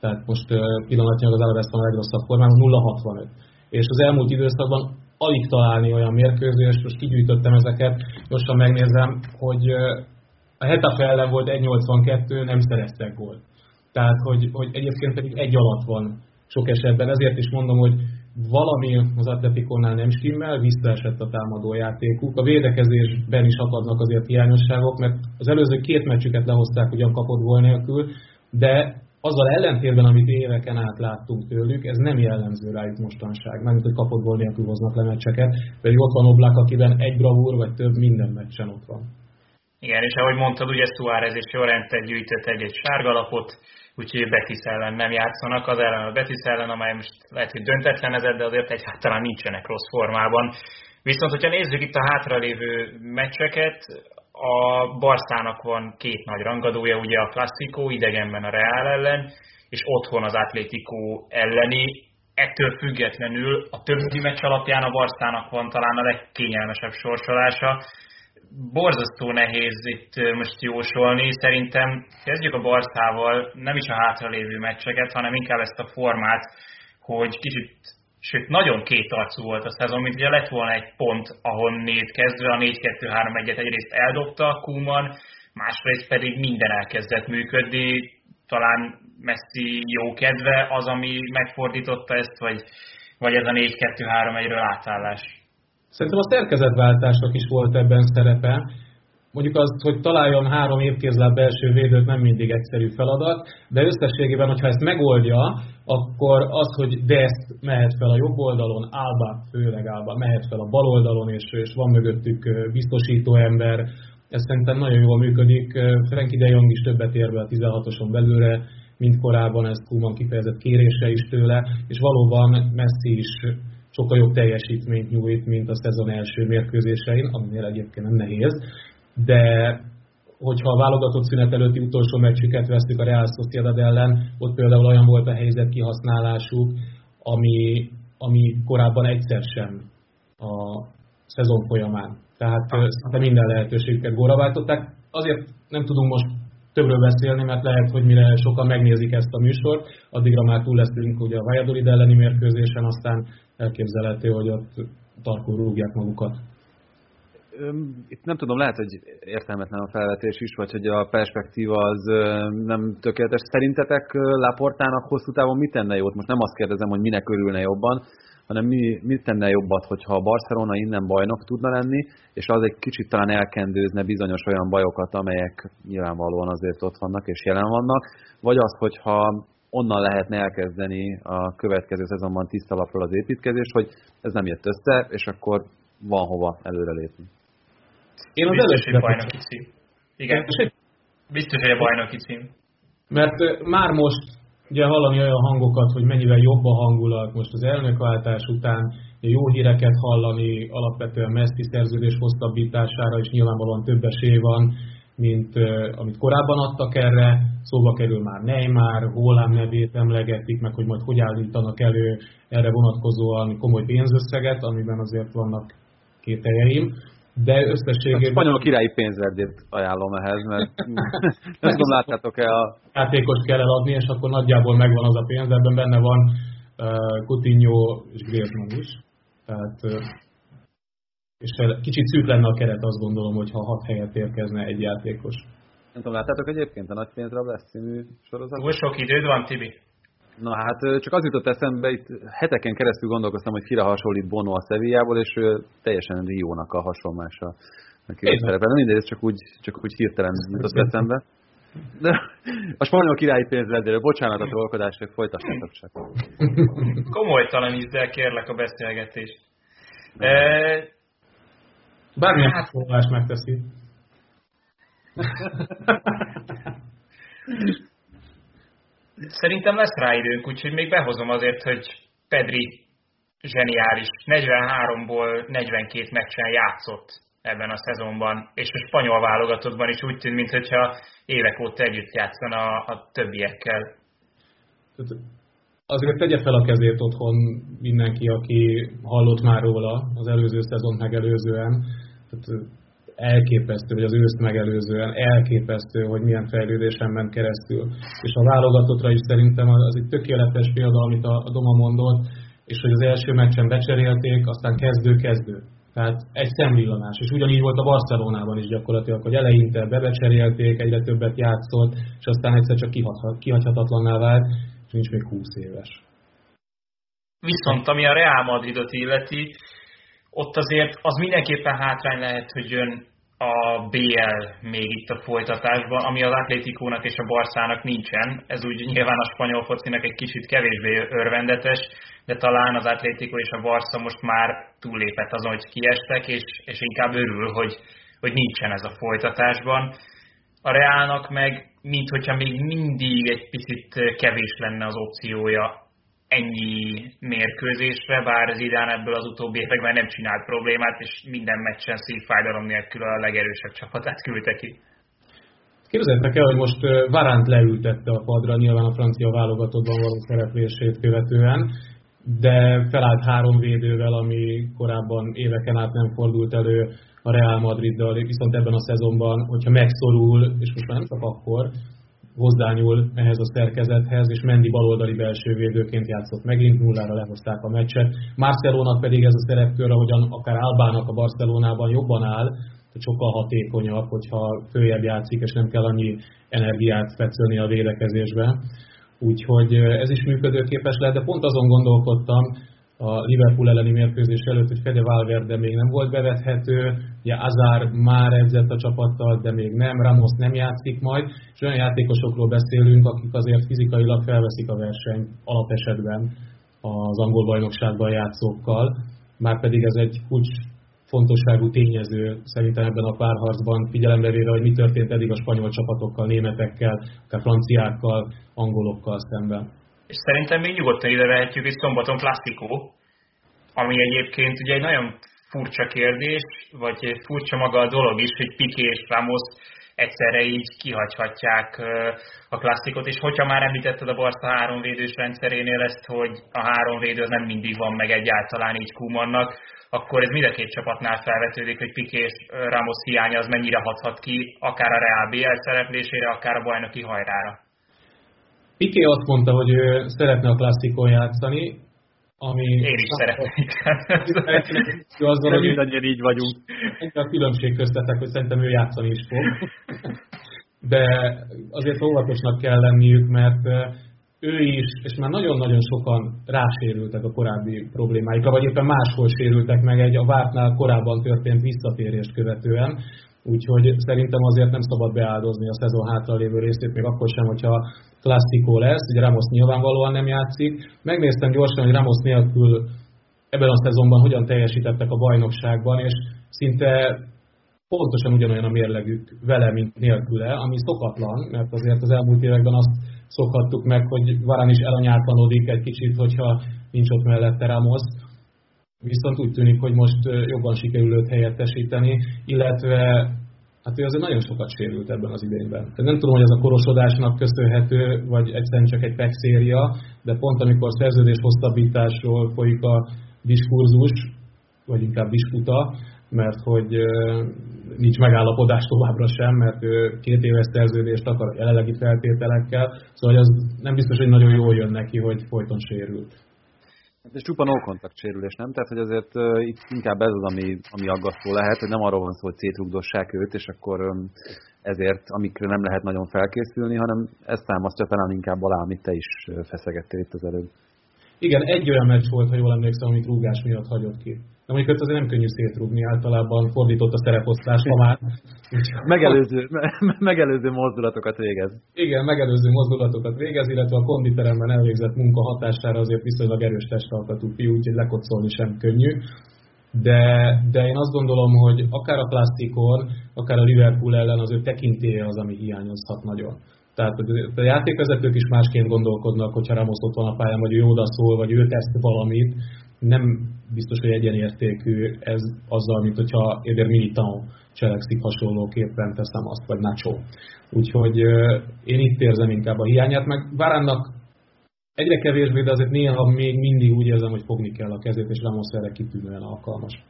tehát most pillanatnyilag az van a legrosszabb formában, 0,65. És az elmúlt időszakban alig találni olyan mérkőzést, most kigyűjtöttem ezeket, gyorsan megnézem, hogy a Hetafe ellen volt 1.82, nem szereztek gólt. Tehát, hogy, hogy egyébként pedig egy alatt van sok esetben. Ezért is mondom, hogy valami az Atletikonnál nem stimmel, visszaesett a támadó játékuk. A védekezésben is akadnak azért hiányosságok, mert az előző két meccsüket lehozták ugyan kapott gól nélkül, de azzal ellentétben, amit éveken át láttunk tőlük, ez nem jellemző rájuk mostanság. Nem, hogy kapott gól nélkül hoznak le meccseket, pedig ott van Oblak, akiben egy bravúr vagy több minden meccsen ott van. Igen, és ahogy mondtad, ugye Suárez és Jorente gyűjtött egy-egy sárgalapot, úgyhogy Betis ellen nem játszanak, az ellen a Betis ellen, amely most lehet, hogy döntetlenezett, de azért egyáltalán nincsenek rossz formában. Viszont, hogyha nézzük itt a hátralévő meccseket, a Barszának van két nagy rangadója, ugye a Classico idegenben a Real ellen, és otthon az Atlético elleni. Ettől függetlenül a többi meccs alapján a Barszának van talán a legkényelmesebb sorsolása. Borzasztó nehéz itt most jósolni. Szerintem kezdjük a Barszával, nem is a hátralévő meccseket, hanem inkább ezt a formát, hogy kicsit sőt nagyon kétarcú volt a szezon, mint ugye lett volna egy pont, ahonnét kezdve a 4-2-3-1-et egyrészt eldobta Kuman, másrészt pedig minden elkezdett működni, talán Messi jó kedve az, ami megfordította ezt, vagy, vagy ez a 4-2-3-1-ről átállás? Szerintem a szerkezetváltásnak is volt ebben szerepe, Mondjuk azt, hogy találjon három évkézláb belső védőt nem mindig egyszerű feladat, de összességében, hogyha ezt megoldja, akkor az, hogy Dest mehet fel a jobb oldalon, Alba, főleg Alba, mehet fel a bal oldalon, és, és van mögöttük biztosító ember, ez szerintem nagyon jól működik. Frankie de Jong is többet ér be a 16-oson belőle, mint korábban, ez Kuman kifejezett kérése is tőle, és valóban Messi is sokkal jobb teljesítményt nyújt, mint a szezon első mérkőzésein, aminél egyébként nem nehéz de hogyha a válogatott szünet előtti utolsó meccsüket vesztük a Real Sociedad ellen, ott például olyan volt a helyzet kihasználásuk, ami, ami korábban egyszer sem a szezon folyamán. Tehát szinte minden lehetőségüket góra váltották. Azért nem tudunk most többről beszélni, mert lehet, hogy mire sokan megnézik ezt a műsort, addigra már túl leszünk ugye a Valladolid elleni mérkőzésen, aztán elképzelhető, hogy ott tarkul rúgják magukat itt nem tudom, lehet, hogy értelmetlen a felvetés is, vagy hogy a perspektíva az nem tökéletes. Szerintetek Laportának hosszú távon mit tenne jót? Most nem azt kérdezem, hogy minek örülne jobban, hanem mi, mit tenne jobbat, hogyha a Barcelona innen bajnok tudna lenni, és az egy kicsit talán elkendőzne bizonyos olyan bajokat, amelyek nyilvánvalóan azért ott vannak és jelen vannak, vagy az, hogyha onnan lehetne elkezdeni a következő szezonban tiszta lapról az építkezés, hogy ez nem jött össze, és akkor van hova előrelépni. Én az Biztos, hogy bajnoki cím. Igen, biztos, hogy a bajnoki cím. Mert már most ugye hallani olyan hangokat, hogy mennyivel jobb a hangulat most az elnökváltás után, jó híreket hallani alapvetően Messi szerződés hosszabbítására, és nyilvánvalóan több esély van, mint uh, amit korábban adtak erre. Szóba kerül már Neymar, Holland nevét emlegetik, meg hogy majd hogy állítanak elő erre vonatkozóan komoly pénzösszeget, amiben azért vannak két helyeim de összességében... A spanyol királyi pénzverdét ajánlom ehhez, mert nem tudom, láttátok-e a... Játékos kell eladni, és akkor nagyjából megvan az a pénz, ebben benne van uh, Coutinho és Griezmann is. Tehát, uh, és kicsit szűk lenne a keret, azt gondolom, hogy ha hat helyet érkezne egy játékos. Nem tudom, láttátok egyébként a Nagy pénzre lesz című sorozat? Most sok időd van, Tibi? Na hát csak az jutott eszembe, itt heteken keresztül gondolkoztam, hogy kire hasonlít Bono a Sevillából, és teljesen Riónak a hasonlása. Aki szerepel. Mindegy, ez csak úgy, csak úgy hirtelen jutott eszembe. De a spanyol királyi pénzredéről, bocsánat a trollkodásért, folytassátok csak. Komolytalan ízzel kérlek a beszélgetést. E... Bármilyen hát... megteszi. Szerintem lesz rá időnk, úgyhogy még behozom azért, hogy Pedri zseniális. 43-ból 42 meccsen játszott ebben a szezonban, és a spanyol válogatottban is úgy tűnt, mintha évek óta együtt játszana a, többiekkel. Azért tegye fel a kezét otthon mindenki, aki hallott már róla az előző szezon megelőzően. Tehát elképesztő, hogy az őszt megelőzően elképesztő, hogy milyen fejlődésen ment keresztül. És a válogatottra is szerintem az egy tökéletes példa, amit a Doma mondott, és hogy az első meccsen becserélték, aztán kezdő-kezdő. Tehát egy szemvillanás. És ugyanígy volt a Barcelonában is gyakorlatilag, hogy eleinte bebecserélték, egyre többet játszott, és aztán egyszer csak kihagyhatatlanná vált, és nincs még 20 éves. Viszont ami a Real Madridot illeti, ott azért az mindenképpen hátrány lehet, hogy jön a BL még itt a folytatásban, ami az Atlétikónak és a Barszának nincsen. Ez úgy nyilván a spanyol focinak egy kicsit kevésbé örvendetes, de talán az Atlético és a Barca most már túllépett azon, hogy kiestek, és, és inkább örül, hogy, hogy nincsen ez a folytatásban. A Reálnak meg, mint hogyha még mindig egy picit kevés lenne az opciója ennyi mérkőzésre, bár az idán ebből az utóbbi években nem csinált problémát, és minden meccsen szívfájdalom nélkül a legerősebb csapatát küldte ki. Képzeljétek el, hogy most Varánt leültette a padra, nyilván a francia válogatottban való szereplését követően, de felállt három védővel, ami korábban éveken át nem fordult elő a Real Madriddal, viszont ebben a szezonban, hogyha megszorul, és most már nem csak akkor, hozzányúl ehhez a szerkezethez, és Mendi baloldali belső védőként játszott megint, nullára lehozták a meccset. Marcelónak pedig ez a szerepkör, ahogyan akár Albának a Barcelonában jobban áll, sokkal hatékonyabb, hogyha följebb játszik, és nem kell annyi energiát fetszölni a védekezésbe. Úgyhogy ez is működőképes lehet, de pont azon gondolkodtam, a Liverpool elleni mérkőzés előtt, hogy Fede Valverde még nem volt bevethető, ugye Azár már edzett a csapattal, de még nem, Ramos nem játszik majd, és olyan játékosokról beszélünk, akik azért fizikailag felveszik a versenyt alapesetben az angol bajnokságban játszókkal, már pedig ez egy kulcs fontosságú tényező szerintem ebben a párharcban, figyelembe véve, hogy mi történt eddig a spanyol csapatokkal, németekkel, akár franciákkal, angolokkal szemben és szerintem még nyugodtan ide vehetjük egy szombaton klasszikó, ami egyébként ugye egy nagyon furcsa kérdés, vagy furcsa maga a dolog is, hogy Piqué és Ramos egyszerre így kihagyhatják a klasszikot, és hogyha már említetted a Barca három védős rendszerénél ezt, hogy a három védő nem mindig van meg egyáltalán így Kumannak, akkor ez mind a két csapatnál felvetődik, hogy Piqué és Ramos hiánya az mennyire hathat ki, akár a Real BL szereplésére, akár a bajnoki hajrára. Piqué azt mondta, hogy ő szeretne a klasszikon játszani, ami... Én is szeretnék. azzal, hogy mindannyian így vagyunk. A különbség köztetek, hogy szerintem ő játszani is fog. De azért óvatosnak kell lenniük, mert ő is, és már nagyon-nagyon sokan rásérültek a korábbi problémáikra, vagy éppen máshol sérültek meg egy a vártnál korábban történt visszatérést követően. Úgyhogy szerintem azért nem szabad beáldozni a szezon hátralévő részét, még akkor sem, hogyha klasszikó lesz, ugye Ramos nyilvánvalóan nem játszik. Megnéztem gyorsan, hogy Ramos nélkül ebben a szezonban hogyan teljesítettek a bajnokságban, és szinte pontosan ugyanolyan a mérlegük vele, mint nélküle, ami szokatlan, mert azért az elmúlt években azt szokhattuk meg, hogy Varán is elanyátlanodik egy kicsit, hogyha nincs ott mellette Ramos. Viszont úgy tűnik, hogy most jobban sikerül őt helyettesíteni, illetve hát ő azért nagyon sokat sérült ebben az idényben. Tehát nem tudom, hogy ez a korosodásnak köszönhető, vagy egyszerűen csak egy pexéria, de pont amikor szerződés hosszabbításról folyik a diskurzus, vagy inkább disputa, mert hogy nincs megállapodás továbbra sem, mert ő két éves szerződést akar jelenlegi feltételekkel, szóval az nem biztos, hogy nagyon jól jön neki, hogy folyton sérült. Hát ez csupa no-kontakt sérülés, nem? Tehát, hogy azért uh, itt inkább ez az, ami, ami aggasztó lehet, hogy nem arról van szó, hogy szétrugdossák őt, és akkor um, ezért, amikre nem lehet nagyon felkészülni, hanem ezt támasztja talán inkább alá, amit te is feszegettél itt az előbb. Igen, egy olyan meccs volt, ha jól emlékszem, amit rúgás miatt hagyott ki. De mondjuk őt azért nem könnyű szétrúgni, általában fordított a szereposztás, ha már. megelőző, megelőző mozdulatokat végez. Igen, megelőző mozdulatokat végez, illetve a konditeremben elvégzett munka hatására azért viszonylag erős testalkatú fiú, úgyhogy lekocolni sem könnyű. De, de én azt gondolom, hogy akár a klasszikon, akár a Liverpool ellen az ő tekintélye az, ami hiányozhat nagyon. Tehát a játékvezetők is másként gondolkodnak, hogyha Ramos ott van a pályán, vagy ő odaszól, vagy ő tesz valamit. Nem biztos, hogy egyenértékű ez azzal, mint hogyha Eder Militao cselekszik hasonlóképpen, teszem azt, vagy Nacho. Úgyhogy én itt érzem inkább a hiányát, meg Varánnak egyre kevésbé, de azért néha még mindig úgy érzem, hogy fogni kell a kezét, és Ramos erre kitűnően alkalmas.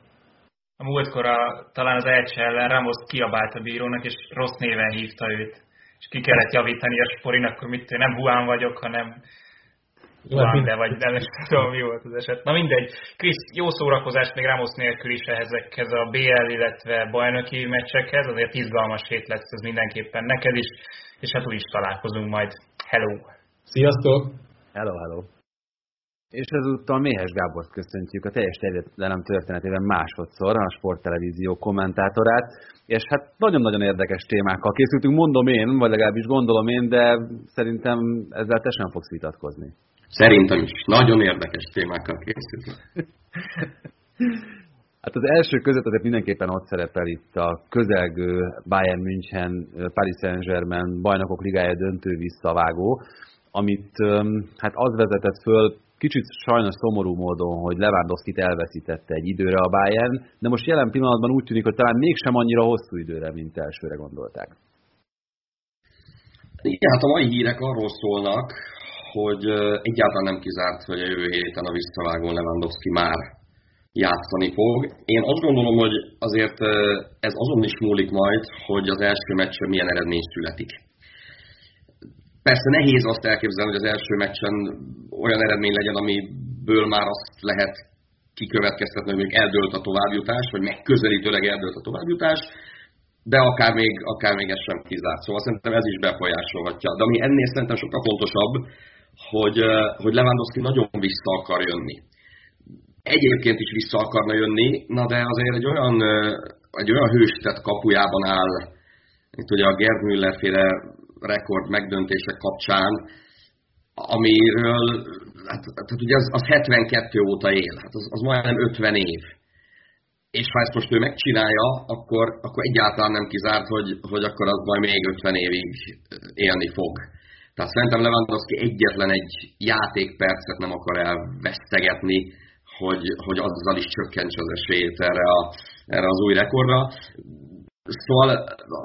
A múltkor a, talán az Elcse ellen Ramos kiabált a bírónak, és rossz néven hívta őt és ki kellett javítani a sporinak, akkor mit nem Huán vagyok, hanem van, de vagy nem is tudom, mi volt az eset. Na mindegy. Krisz, jó szórakozást még Ramos nélkül is ezekhez a BL, illetve bajnoki meccsekhez, azért izgalmas hét lesz ez mindenképpen neked is, és hát úgy is találkozunk majd. Hello! Sziasztok! Hello, hello! És ezúttal Méhes Gábort köszöntjük a teljes terjedelem történetében másodszor, a sporttelevízió kommentátorát, és hát nagyon-nagyon érdekes témákkal készültünk, mondom én, vagy legalábbis gondolom én, de szerintem ezzel te sem fogsz vitatkozni. Szerintem is. Nagyon érdekes témákkal készültünk. Hát az első között azért mindenképpen ott szerepel itt a közelgő Bayern München, Paris Saint-Germain bajnokok ligája döntő visszavágó, amit hát az vezetett föl kicsit sajnos szomorú módon, hogy Lewandowski-t elveszítette egy időre a Bayern, de most jelen pillanatban úgy tűnik, hogy talán mégsem annyira hosszú időre, mint elsőre gondolták. Igen, hát a mai hírek arról szólnak, hogy egyáltalán nem kizárt, hogy a jövő héten a visszavágó Lewandowski már játszani fog. Én azt gondolom, hogy azért ez azon is múlik majd, hogy az első meccsen milyen eredmény születik. Persze nehéz azt elképzelni, hogy az első meccsen olyan eredmény legyen, amiből már azt lehet kikövetkeztetni, hogy még eldőlt a továbbjutás, vagy megközelítőleg eldőlt a továbbjutás, de akár még, akár még ez sem kizárt. Szóval szerintem ez is befolyásolhatja. De ami ennél szerintem sokkal fontosabb, hogy, hogy Lewandowski nagyon vissza akar jönni. Egyébként is vissza akarna jönni, na de azért egy olyan, egy olyan hőstett kapujában áll, itt ugye a Gerd Müller féle rekord megdöntések kapcsán, amiről, hát, hát ugye az, az 72 óta él, hát az, az majdnem 50 év. És ha ezt most ő megcsinálja, akkor, akkor egyáltalán nem kizárt, hogy, hogy akkor az majd még 50 évig élni fog. Tehát szerintem Lewandowski egyetlen egy játékpercet nem akar elvesztegetni, hogy, hogy azzal is csökkentse az esélyét erre, a, erre az új rekordra. Szóval,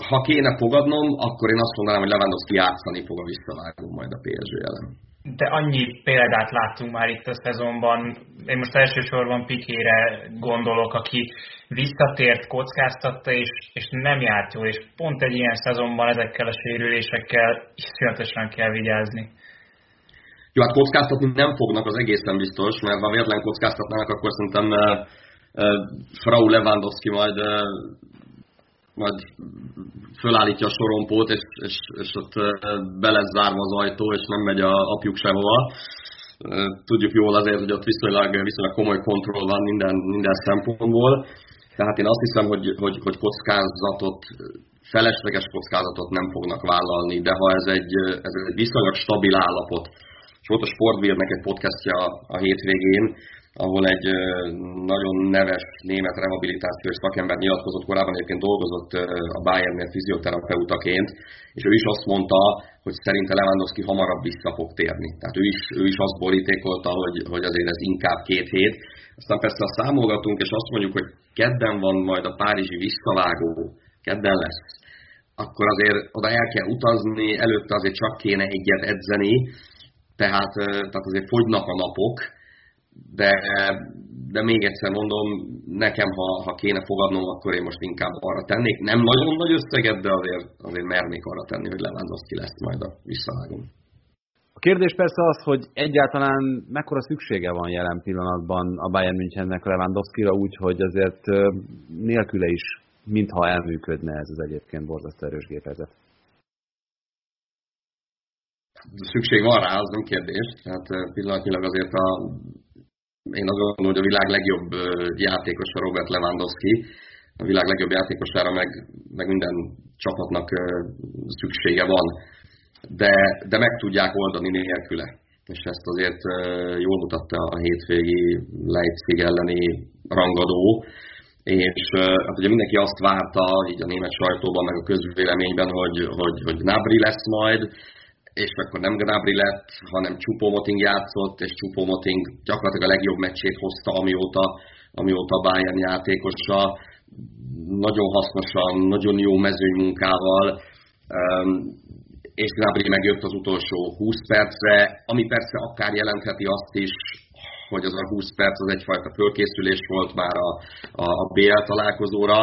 ha kéne fogadnom, akkor én azt mondanám, hogy Lewandowski játszani fog a visszavágó majd a PSG ellen. De annyi példát láttunk már itt a szezonban. Én most elsősorban Pikére gondolok, aki visszatért, kockáztatta, és, és nem járt jól, és pont egy ilyen szezonban ezekkel a sérülésekkel iszonyatosan kell vigyázni. Jó, hát kockáztatni nem fognak, az egészen biztos, mert ha véletlen kockáztatnának, akkor szerintem uh, uh, Frau Lewandowski majd uh, majd fölállítja a sorompót, és, és, és ott be lesz zárva az ajtó, és nem megy a apjuk sehova. Tudjuk jól azért, hogy ott viszonylag, viszonylag komoly kontroll van minden, minden szempontból. Tehát én azt hiszem, hogy, hogy, hogy kockázatot, felesleges kockázatot nem fognak vállalni, de ha ez egy, ez egy viszonylag stabil állapot, és volt a Sportbírnek egy podcastja a hétvégén, ahol egy nagyon neves német rehabilitációs szakember nyilatkozott, korábban egyébként dolgozott a Bayernnél fizioterapeutaként, és ő is azt mondta, hogy szerinte Lewandowski hamarabb vissza fog térni. Tehát ő is, ő is azt borítékolta, hogy, hogy azért ez inkább két hét. Aztán persze ha számolgatunk, és azt mondjuk, hogy kedden van majd a párizsi visszavágó, kedden lesz, akkor azért oda el kell utazni, előtte azért csak kéne egyet edzeni, tehát, tehát azért fogynak a napok, de, de még egyszer mondom, nekem, ha, ha kéne fogadnom, akkor én most inkább arra tennék. Nem nagyon nagy összeget, de azért, azért mernék arra tenni, hogy Lewandowski lesz majd a visszavágom. A kérdés persze az, hogy egyáltalán mekkora szüksége van jelen pillanatban a Bayern Münchennek Lewandowski-ra, úgyhogy azért nélküle is, mintha elműködne ez az egyébként borzasztó erős gépezet. Szükség van rá, az nem kérdés. Tehát pillanatnyilag azért a én azt gondolom, hogy a világ legjobb játékosa Robert Lewandowski, a világ legjobb játékosára meg, meg minden csapatnak szüksége van, de, de meg tudják oldani nélküle. És ezt azért jól mutatta a hétvégi Leipzig elleni rangadó, és hát ugye mindenki azt várta, így a német sajtóban, meg a közvéleményben, hogy, hogy, hogy Nabri lesz majd, és akkor nem Gnabry lett, hanem Moting játszott, és Moting gyakorlatilag a legjobb meccsét hozta, amióta, amióta Bayern játékosa, nagyon hasznosan, nagyon jó mezőnymunkával, és Gnabry megjött az utolsó 20 percre, ami persze akár jelentheti azt is, hogy az a 20 perc az egyfajta fölkészülés volt már a, a, a BL találkozóra.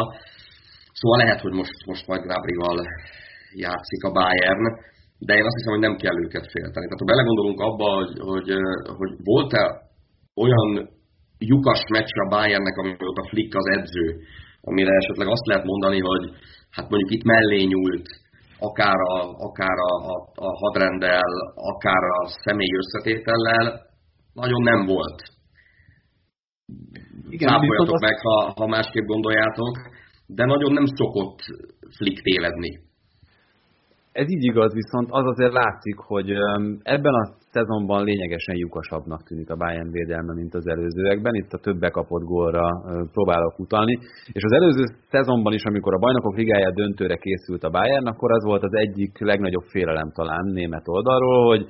Szóval lehet, hogy most, most majd Gnabryval játszik a Bayern, de én azt hiszem, hogy nem kell őket félteni. Tehát ha belegondolunk abba, hogy, hogy, hogy volt-e olyan lyukas meccs a Bayernnek, a Flick az edző, amire esetleg azt lehet mondani, hogy hát mondjuk itt mellé nyúlt, akár a, akár a, a, a hadrendel, akár a személyi összetétellel, nagyon nem volt. Igen, meg, ha, ha másképp gondoljátok, de nagyon nem szokott Flick tévedni. Ez így igaz, viszont az azért látszik, hogy ebben a szezonban lényegesen lyukasabbnak tűnik a Bayern védelme, mint az előzőekben. Itt a több bekapott gólra próbálok utalni. És az előző szezonban is, amikor a bajnokok ligája döntőre készült a Bayern, akkor az volt az egyik legnagyobb félelem talán német oldalról, hogy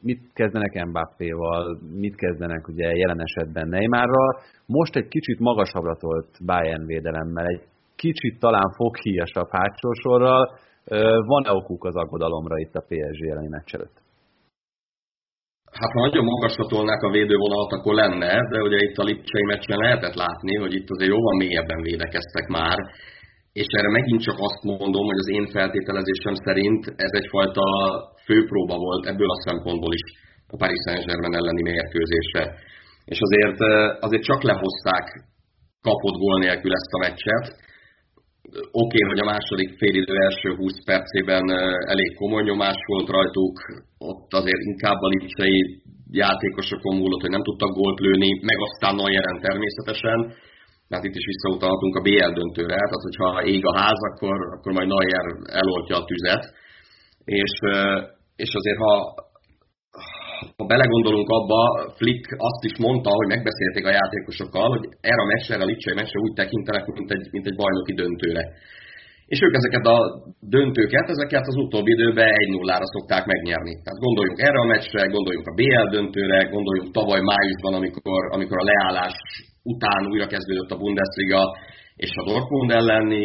mit kezdenek Mbappéval, mit kezdenek ugye jelen esetben Neymarral. Most egy kicsit magasabbra tolt Bayern védelemmel, egy kicsit talán foghíjasabb hátsó sorral, van-e okuk az aggodalomra itt a PSG elleni meccs előtt? Hát ha nagyon magasra tolnák a védővonalat, akkor lenne, de ugye itt a Lipcsei meccsen lehetett látni, hogy itt azért jóval mélyebben védekeztek már, és erre megint csak azt mondom, hogy az én feltételezésem szerint ez egyfajta főpróba volt ebből a szempontból is a Paris Saint-Germain elleni mérkőzésre. És azért, azért csak lehozták kapott gól nélkül ezt a meccset, Oké, okay, hogy a második félidő első 20 percében elég komoly nyomás volt rajtuk, ott azért inkább a lipsei játékosokon múlott, hogy nem tudtak gólt lőni, meg aztán Neueren természetesen, mert itt is visszautalhatunk a BL döntőre, tehát hogyha ég a ház, akkor, akkor majd Neuer eloltja a tüzet, és, és azért ha, ha belegondolunk abba, Flick azt is mondta, hogy megbeszélték a játékosokkal, hogy erre a meccsre, a Lipcsai meccsre úgy tekintenek, mint egy, mint egy bajnoki döntőre. És ők ezeket a döntőket, ezeket az utóbbi időben 1-0-ra szokták megnyerni. Tehát gondoljunk erre a meccsre, gondoljunk a BL döntőre, gondoljunk tavaly májusban, amikor, amikor a leállás után újra kezdődött a Bundesliga, és a Dortmund elleni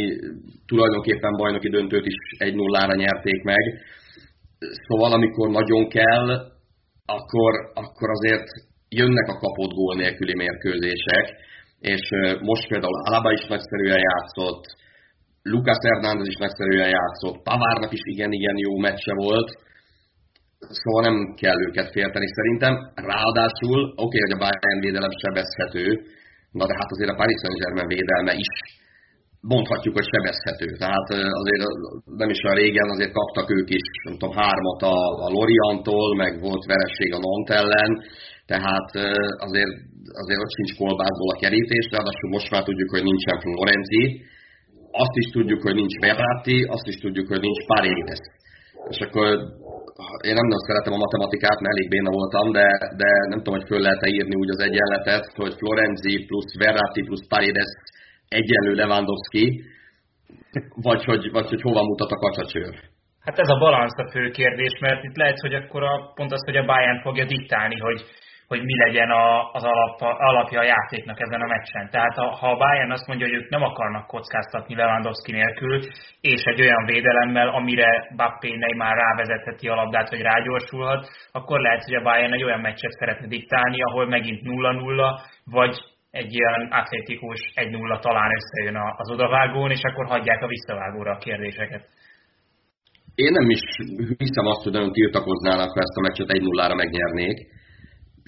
tulajdonképpen bajnoki döntőt is 1-0-ra nyerték meg. Szóval amikor nagyon kell, akkor, akkor azért jönnek a kapott gól nélküli mérkőzések, és most például Alaba is nagyszerűen játszott, Lucas Hernández is nagyszerűen játszott, Pavárnak is igen-igen jó meccse volt, szóval nem kell őket félteni szerintem. Ráadásul, oké, okay, hogy a Bayern védelem sebezhető, na de hát azért a Paris Saint-Germain védelme is mondhatjuk, hogy sebezhető. Tehát azért nem is olyan régen azért kaptak ők is, nem tudom, hármat a, a Loriantól, meg volt veresség a Nont ellen, tehát azért, azért ott sincs kolbászból a kerítés, ráadásul most már tudjuk, hogy nincsen Florenzi, azt is tudjuk, hogy nincs Verratti, azt is tudjuk, hogy nincs Paredes. És akkor én nem nagyon szeretem a matematikát, mert elég béna voltam, de, de nem tudom, hogy föl lehet-e írni úgy az egyenletet, hogy Florenzi plusz Verratti plusz Paredes egyenlő Lewandowski, vagy hogy, vagy hogy hova mutat a kacsacsőr? Hát ez a balansz a fő kérdés, mert itt lehet, hogy akkor a, pont az, hogy a Bayern fogja diktálni, hogy, hogy mi legyen a, az alap, alapja a játéknak ezen a meccsen. Tehát ha, ha a Bayern azt mondja, hogy ők nem akarnak kockáztatni Lewandowski nélkül, és egy olyan védelemmel, amire Bappé már rávezetheti a labdát, vagy rágyorsulhat, akkor lehet, hogy a Bayern egy olyan meccset szeretne diktálni, ahol megint 0-0, vagy egy ilyen atlétikus 1-0 talán összejön az odavágón, és akkor hagyják a visszavágóra a kérdéseket. Én nem is hiszem azt, hogy nagyon tiltakoznának, ha ezt a meccset 1-0-ra megnyernék.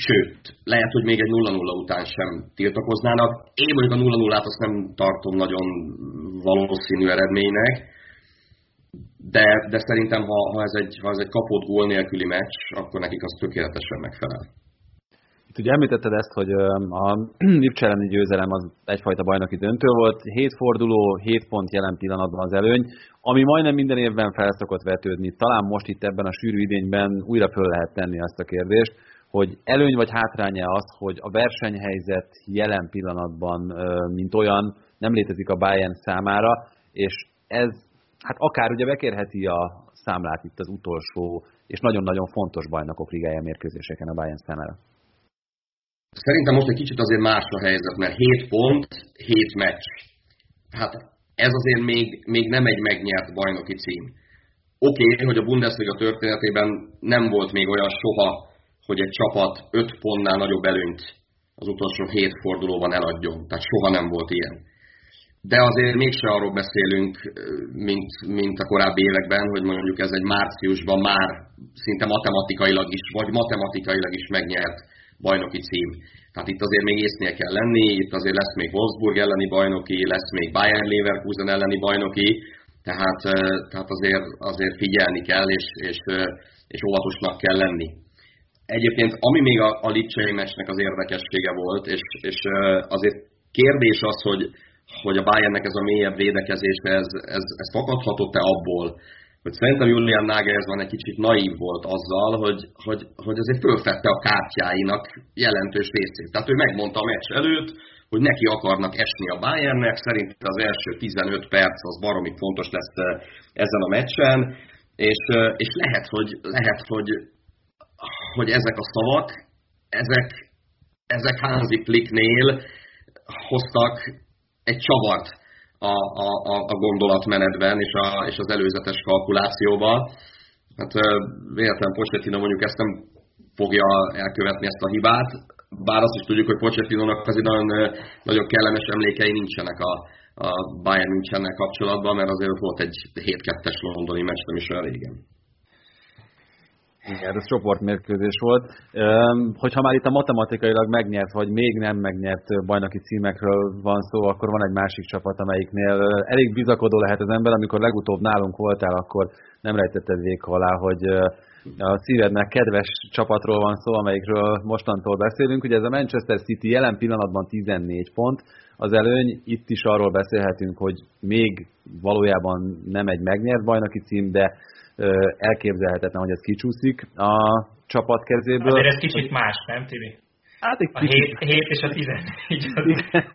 Sőt, lehet, hogy még egy 0-0 után sem tiltakoznának. Én mondjuk a 0-0-át azt nem tartom nagyon valószínű eredménynek, de, de szerintem, ha, ha, ez egy, ha ez egy kapott gól nélküli meccs, akkor nekik az tökéletesen megfelel. Itt ugye említetted ezt, hogy a Lipcse elleni győzelem az egyfajta bajnoki döntő volt, 7 forduló, 7 pont jelen pillanatban az előny, ami majdnem minden évben felszokott vetődni. Talán most itt ebben a sűrű idényben újra föl lehet tenni azt a kérdést, hogy előny vagy hátránya az, hogy a versenyhelyzet jelen pillanatban, mint olyan, nem létezik a Bayern számára, és ez hát akár ugye bekérheti a számlát itt az utolsó és nagyon-nagyon fontos bajnokok ligája mérkőzéseken a Bayern számára. Szerintem most egy kicsit azért más a helyzet, mert 7 pont, 7 meccs. Hát ez azért még, még nem egy megnyert bajnoki cím. Oké, okay, hogy a Bundesliga történetében nem volt még olyan soha, hogy egy csapat 5 pontnál nagyobb előnyt az utolsó 7 fordulóban eladjon. Tehát soha nem volt ilyen. de azért mégse arról beszélünk, mint, mint a korábbi években, hogy mondjuk ez egy márciusban már szinte matematikailag is, vagy matematikailag is megnyert bajnoki cím. Tehát itt azért még észnél kell lenni, itt azért lesz még Wolfsburg elleni bajnoki, lesz még Bayern Leverkusen elleni bajnoki, tehát, tehát azért, azért figyelni kell, és, és, és óvatosnak kell lenni. Egyébként, ami még a, a Lipcsei meccsnek az érdekessége volt, és, és azért kérdés az, hogy, hogy a Bayernnek ez a mélyebb védekezés, ez, ez, ez fakadhatott-e abból, hogy szerintem Julian Nagelsmann egy kicsit naív volt azzal, hogy, hogy, hogy azért fölfette a kártyáinak jelentős részét. Tehát ő megmondta a meccs előtt, hogy neki akarnak esni a Bayernnek, szerint az első 15 perc az baromi fontos lesz ezen a meccsen, és, és lehet, hogy, lehet hogy, hogy ezek a szavak, ezek, ezek Hansi Flicknél hoztak egy csavart a, a, a gondolatmenetben és, a, és az előzetes kalkulációban. Hát véletlen Pochettino mondjuk ezt nem fogja elkövetni ezt a hibát, bár azt is tudjuk, hogy Pochettinónak azért nagyon, nagyon kellemes emlékei nincsenek a, a Bayern Münchennel kapcsolatban, mert azért volt egy 7-2-es londoni meccs nem is olyan régen. Igen, ez csoportmérkőzés volt. Hogyha már itt a matematikailag megnyert, vagy még nem megnyert bajnoki címekről van szó, akkor van egy másik csapat, amelyiknél elég bizakodó lehet az ember. Amikor legutóbb nálunk voltál, akkor nem rejtetted vék alá, hogy a szívednek kedves csapatról van szó, amelyikről mostantól beszélünk. Ugye ez a Manchester City jelen pillanatban 14 pont, az előny, itt is arról beszélhetünk, hogy még valójában nem egy megnyert bajnoki cím, de elképzelhetetlen, hogy ez kicsúszik a csapat kezéből. Azért ez kicsit más, nem Tibi? Hát egy a 7, 7 és a 14. Igen,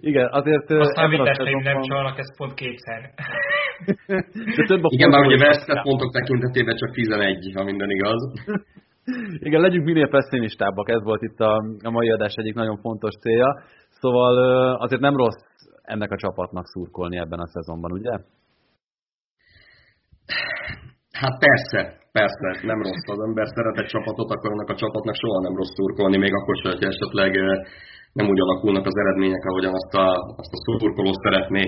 igen azért... A számításaim nem csalnak, ez pont kétszer. De több a igen, már ugye vesztett pontok tekintetében csak 11, ha minden igaz. Igen, legyünk minél pessimistábbak, ez volt itt a, a mai adás egyik nagyon fontos célja. Szóval azért nem rossz ennek a csapatnak szurkolni ebben a szezonban, ugye? Hát persze, persze, nem rossz. Az ember szeret egy csapatot, akkor annak a csapatnak soha nem rossz szurkolni, még akkor sem, hogy esetleg nem úgy alakulnak az eredmények, ahogyan azt a, azt a szurkoló szeretné.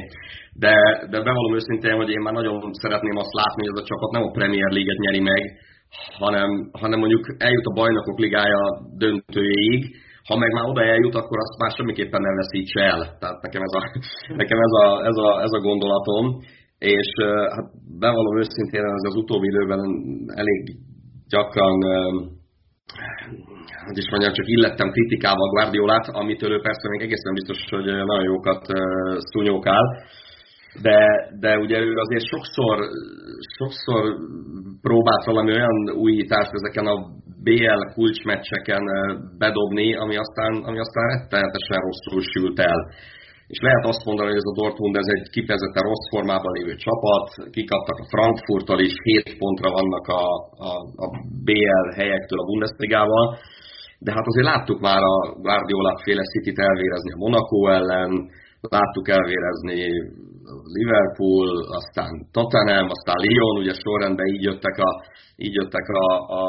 De, de bevallom őszintén, hogy én már nagyon szeretném azt látni, hogy ez a csapat nem a Premier League-et nyeri meg, hanem, hanem mondjuk eljut a bajnokok ligája döntőjéig, ha meg már oda eljut, akkor azt már semmiképpen nem veszítse el. Tehát nekem ez a, nekem ez a, ez a, ez a gondolatom és hát bevallom őszintén, az, az utóbbi időben elég gyakran hogy is mondjam, csak illettem kritikával Guardiolát, amitől ő persze még egészen biztos, hogy nagyon jókat szúnyókál, de, de ugye ő azért sokszor, sokszor próbált valami olyan újítást ezeken a BL kulcsmeccseken bedobni, ami aztán, ami aztán rettenetesen rosszul sült el és lehet azt mondani, hogy ez a Dortmund ez egy kifejezetten rossz formában lévő csapat, kikaptak a Frankfurttal is, 7 pontra vannak a, a, a BL helyektől a Bundesligával, de hát azért láttuk már a Guardiola féle City-t elvérezni a Monaco ellen, láttuk elvérezni Liverpool, aztán Tottenham, aztán Lyon, ugye sorrendben így jöttek a, így jöttek a, a,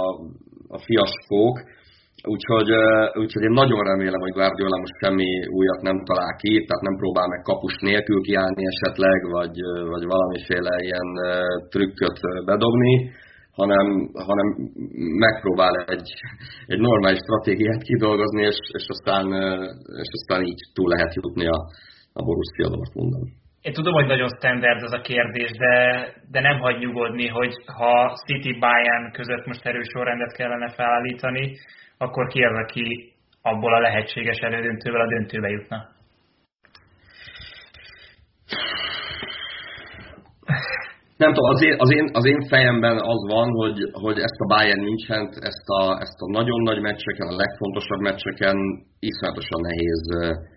a fiaskók, Úgyhogy, úgyhogy én nagyon remélem, hogy Guardiola most semmi újat nem talál ki, tehát nem próbál meg kapus nélkül kiállni esetleg, vagy, vagy valamiféle ilyen trükköt bedobni, hanem, hanem megpróbál egy, egy normális stratégiát kidolgozni, és, és, aztán, és aztán így túl lehet jutni a, a Borussia Dortmundon. Én tudom, hogy nagyon standard ez a kérdés, de, de nem hagy nyugodni, hogy ha City Bayern között most erős sorrendet kellene felállítani, akkor ki az, aki abból a lehetséges elődöntővel a döntőbe jutna? Nem tudom, az én, az, én, az én fejemben az van, hogy, hogy ezt a Bayern München, ezt a, ezt a nagyon nagy meccseken, a legfontosabb meccseken iszonyatosan nehéz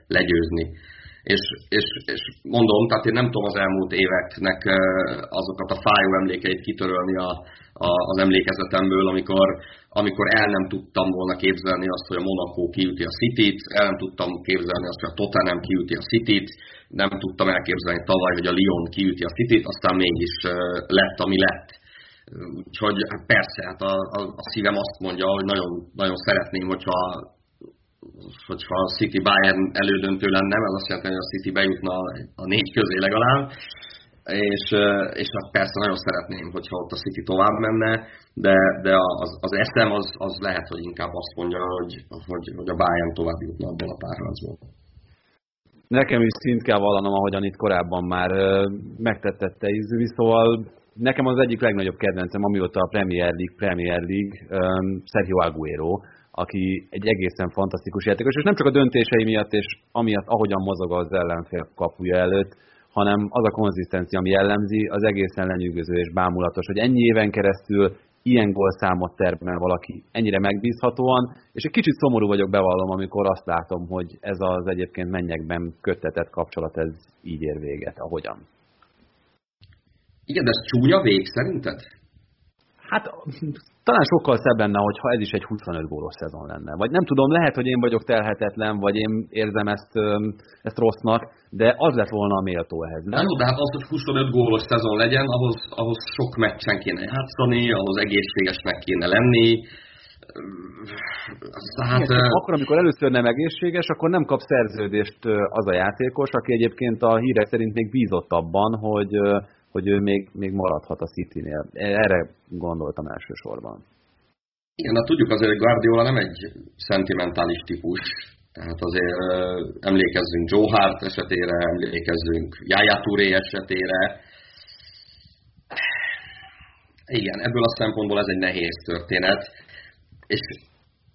legyőzni. És, és, és mondom, tehát én nem tudom az elmúlt éveknek azokat a fájó emlékeit kitörölni a, a, az emlékezetemből, amikor, amikor el nem tudtam volna képzelni azt, hogy a Monaco kiüti a City-t, el nem tudtam képzelni azt, hogy a Tottenham kiüti a City-t, nem tudtam elképzelni tavaly, hogy a Lyon kiüti a City-t, aztán mégis lett, ami lett. Úgyhogy hát persze, hát a, a, a szívem azt mondja, hogy nagyon, nagyon szeretném, hogyha hogyha a City Bayern elődöntő lenne, ez azt jelenti, hogy a City bejutna a négy közé legalább, és, és hát persze nagyon szeretném, hogyha ott a City tovább menne, de, de az, az eszem az, az lehet, hogy inkább azt mondja, hogy, hogy, hogy a Bayern tovább jutna abból a párharcból. Nekem is szint kell vallanom, ahogyan itt korábban már megtettette Izzi, szóval nekem az egyik legnagyobb kedvencem, amióta a Premier League, Premier League, um, Sergio Aguero, aki egy egészen fantasztikus játékos, és nem csak a döntései miatt, és amiatt, ahogyan mozog az ellenfél kapuja előtt, hanem az a konzisztencia, ami jellemzi, az egészen lenyűgöző és bámulatos, hogy ennyi éven keresztül ilyen gólszámot termel valaki ennyire megbízhatóan, és egy kicsit szomorú vagyok, bevallom, amikor azt látom, hogy ez az egyébként mennyekben köttetett kapcsolat, ez így ér véget, ahogyan. Igen, de ez csúnya vég szerinted? Hát talán sokkal szebb lenne, hogyha ez is egy 25 gólos szezon lenne. Vagy nem tudom, lehet, hogy én vagyok telhetetlen, vagy én érzem ezt, ezt rossznak, de az lett volna a méltó ehhez. Nem? Jó, de hát az, hogy 25 gólos szezon legyen, ahhoz, ahhoz sok meccsen kéne játszani, ahhoz egészségesnek kéne lenni. Hát, Igen, akkor, amikor először nem egészséges, akkor nem kap szerződést az a játékos, aki egyébként a hírek szerint még bízott abban, hogy hogy ő még, még maradhat a City-nél. Erre gondoltam elsősorban. Igen, de tudjuk azért, hogy Guardiola nem egy szentimentális típus, tehát azért emlékezzünk Joe Hart esetére, emlékezzünk Yaya Touré esetére. Igen, ebből a szempontból ez egy nehéz történet, és,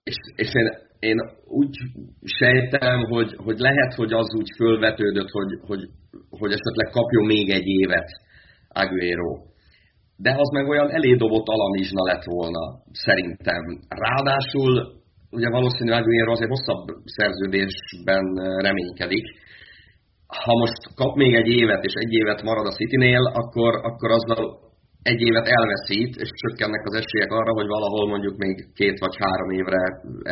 és, és én, én úgy sejtem, hogy, hogy lehet, hogy az úgy fölvetődött, hogy, hogy, hogy esetleg kapjon még egy évet Aguero. De az meg olyan elédobott alamizsna lett volna, szerintem. Ráadásul ugye valószínűleg Aguero azért hosszabb szerződésben reménykedik. Ha most kap még egy évet, és egy évet marad a Citynél, akkor, akkor azzal egy évet elveszít, és csökkennek az esélyek arra, hogy valahol mondjuk még két vagy három évre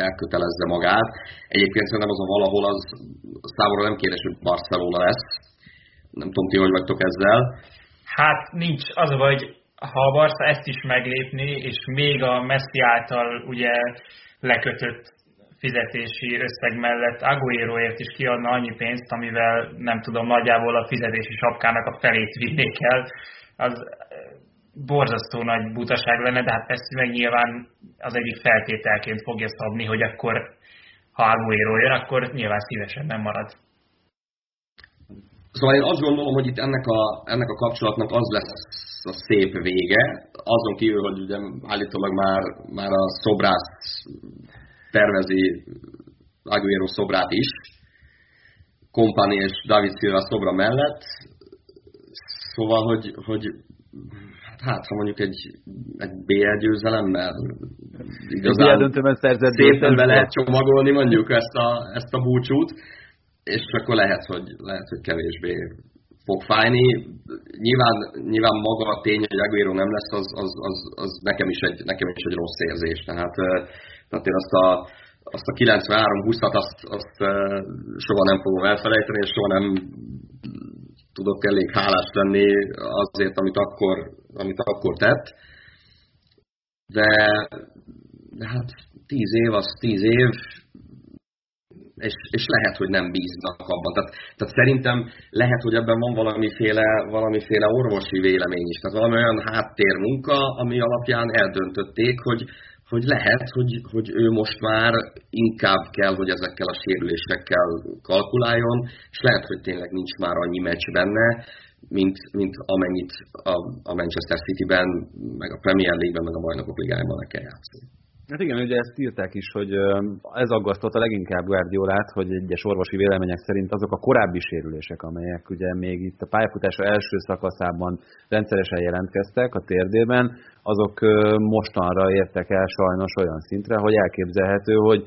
elkötelezze magát. Egyébként szerintem az a valahol az számomra nem kérdés, hogy Barcelona lesz. Nem tudom, ti hogy vagytok ezzel. Hát nincs, az vagy, ha a Barca ezt is meglépni, és még a Messi által ugye lekötött fizetési összeg mellett Agueroért is kiadna annyi pénzt, amivel nem tudom, nagyjából a fizetési sapkának a felét vinnék el, az eh, borzasztó nagy butaság lenne, de hát ezt meg nyilván az egyik feltételként fogja szabni, hogy akkor ha Aguero jön, akkor nyilván szívesen nem marad. Szóval én azt gondolom, hogy itt ennek a, ennek a kapcsolatnak az lesz a szép vége, azon kívül, hogy ugye állítólag már, már a szobrász tervezi Aguero szobrát is, Kompani és David Silva szobra mellett, szóval, hogy, hogy hát ha mondjuk egy, egy BL győzelemmel igazán szépen be lehet csomagolni mondjuk ezt a, ezt a búcsút, és akkor lehet, hogy, lehet, hogy kevésbé fog fájni. Nyilván, nyilván maga a tény, hogy Aguero nem lesz, az, az, az, az nekem, is egy, nekem is egy rossz érzés. Tehát, tehát én azt a, azt a 93-20-at azt, azt soha nem fogom elfelejteni, és soha nem tudok elég hálás lenni azért, amit akkor, amit akkor tett. De, de hát tíz év az tíz év, és, és lehet, hogy nem bíznak abban. Tehát, tehát szerintem lehet, hogy ebben van valamiféle, valamiféle orvosi vélemény is. Tehát valami olyan háttérmunka, ami alapján eldöntötték, hogy, hogy lehet, hogy, hogy ő most már inkább kell, hogy ezekkel a sérülésekkel kalkuláljon, és lehet, hogy tényleg nincs már annyi meccs benne, mint, mint amennyit a, a Manchester City-ben, meg a Premier League-ben, meg a Bajnokok Ligájában le kell játszani. Hát igen, ugye ezt írták is, hogy ez aggasztotta leginkább Guardiolát, hogy egyes orvosi vélemények szerint azok a korábbi sérülések, amelyek ugye még itt a pályafutása első szakaszában rendszeresen jelentkeztek a térdében, azok mostanra értek el sajnos olyan szintre, hogy elképzelhető, hogy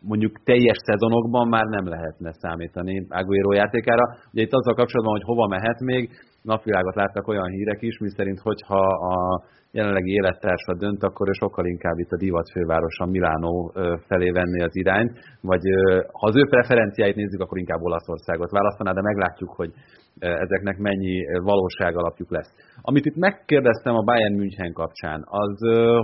mondjuk teljes szezonokban már nem lehetne számítani Aguero játékára. Ugye itt azzal kapcsolatban, hogy hova mehet még, napvilágot láttak olyan hírek is, miszerint hogyha a jelenlegi élettársa dönt, akkor ő sokkal inkább itt a divat fővárosa Milánó felé venni az irányt, vagy ha az ő preferenciáit nézzük, akkor inkább Olaszországot választaná, de meglátjuk, hogy ezeknek mennyi valóság alapjuk lesz. Amit itt megkérdeztem a Bayern München kapcsán, az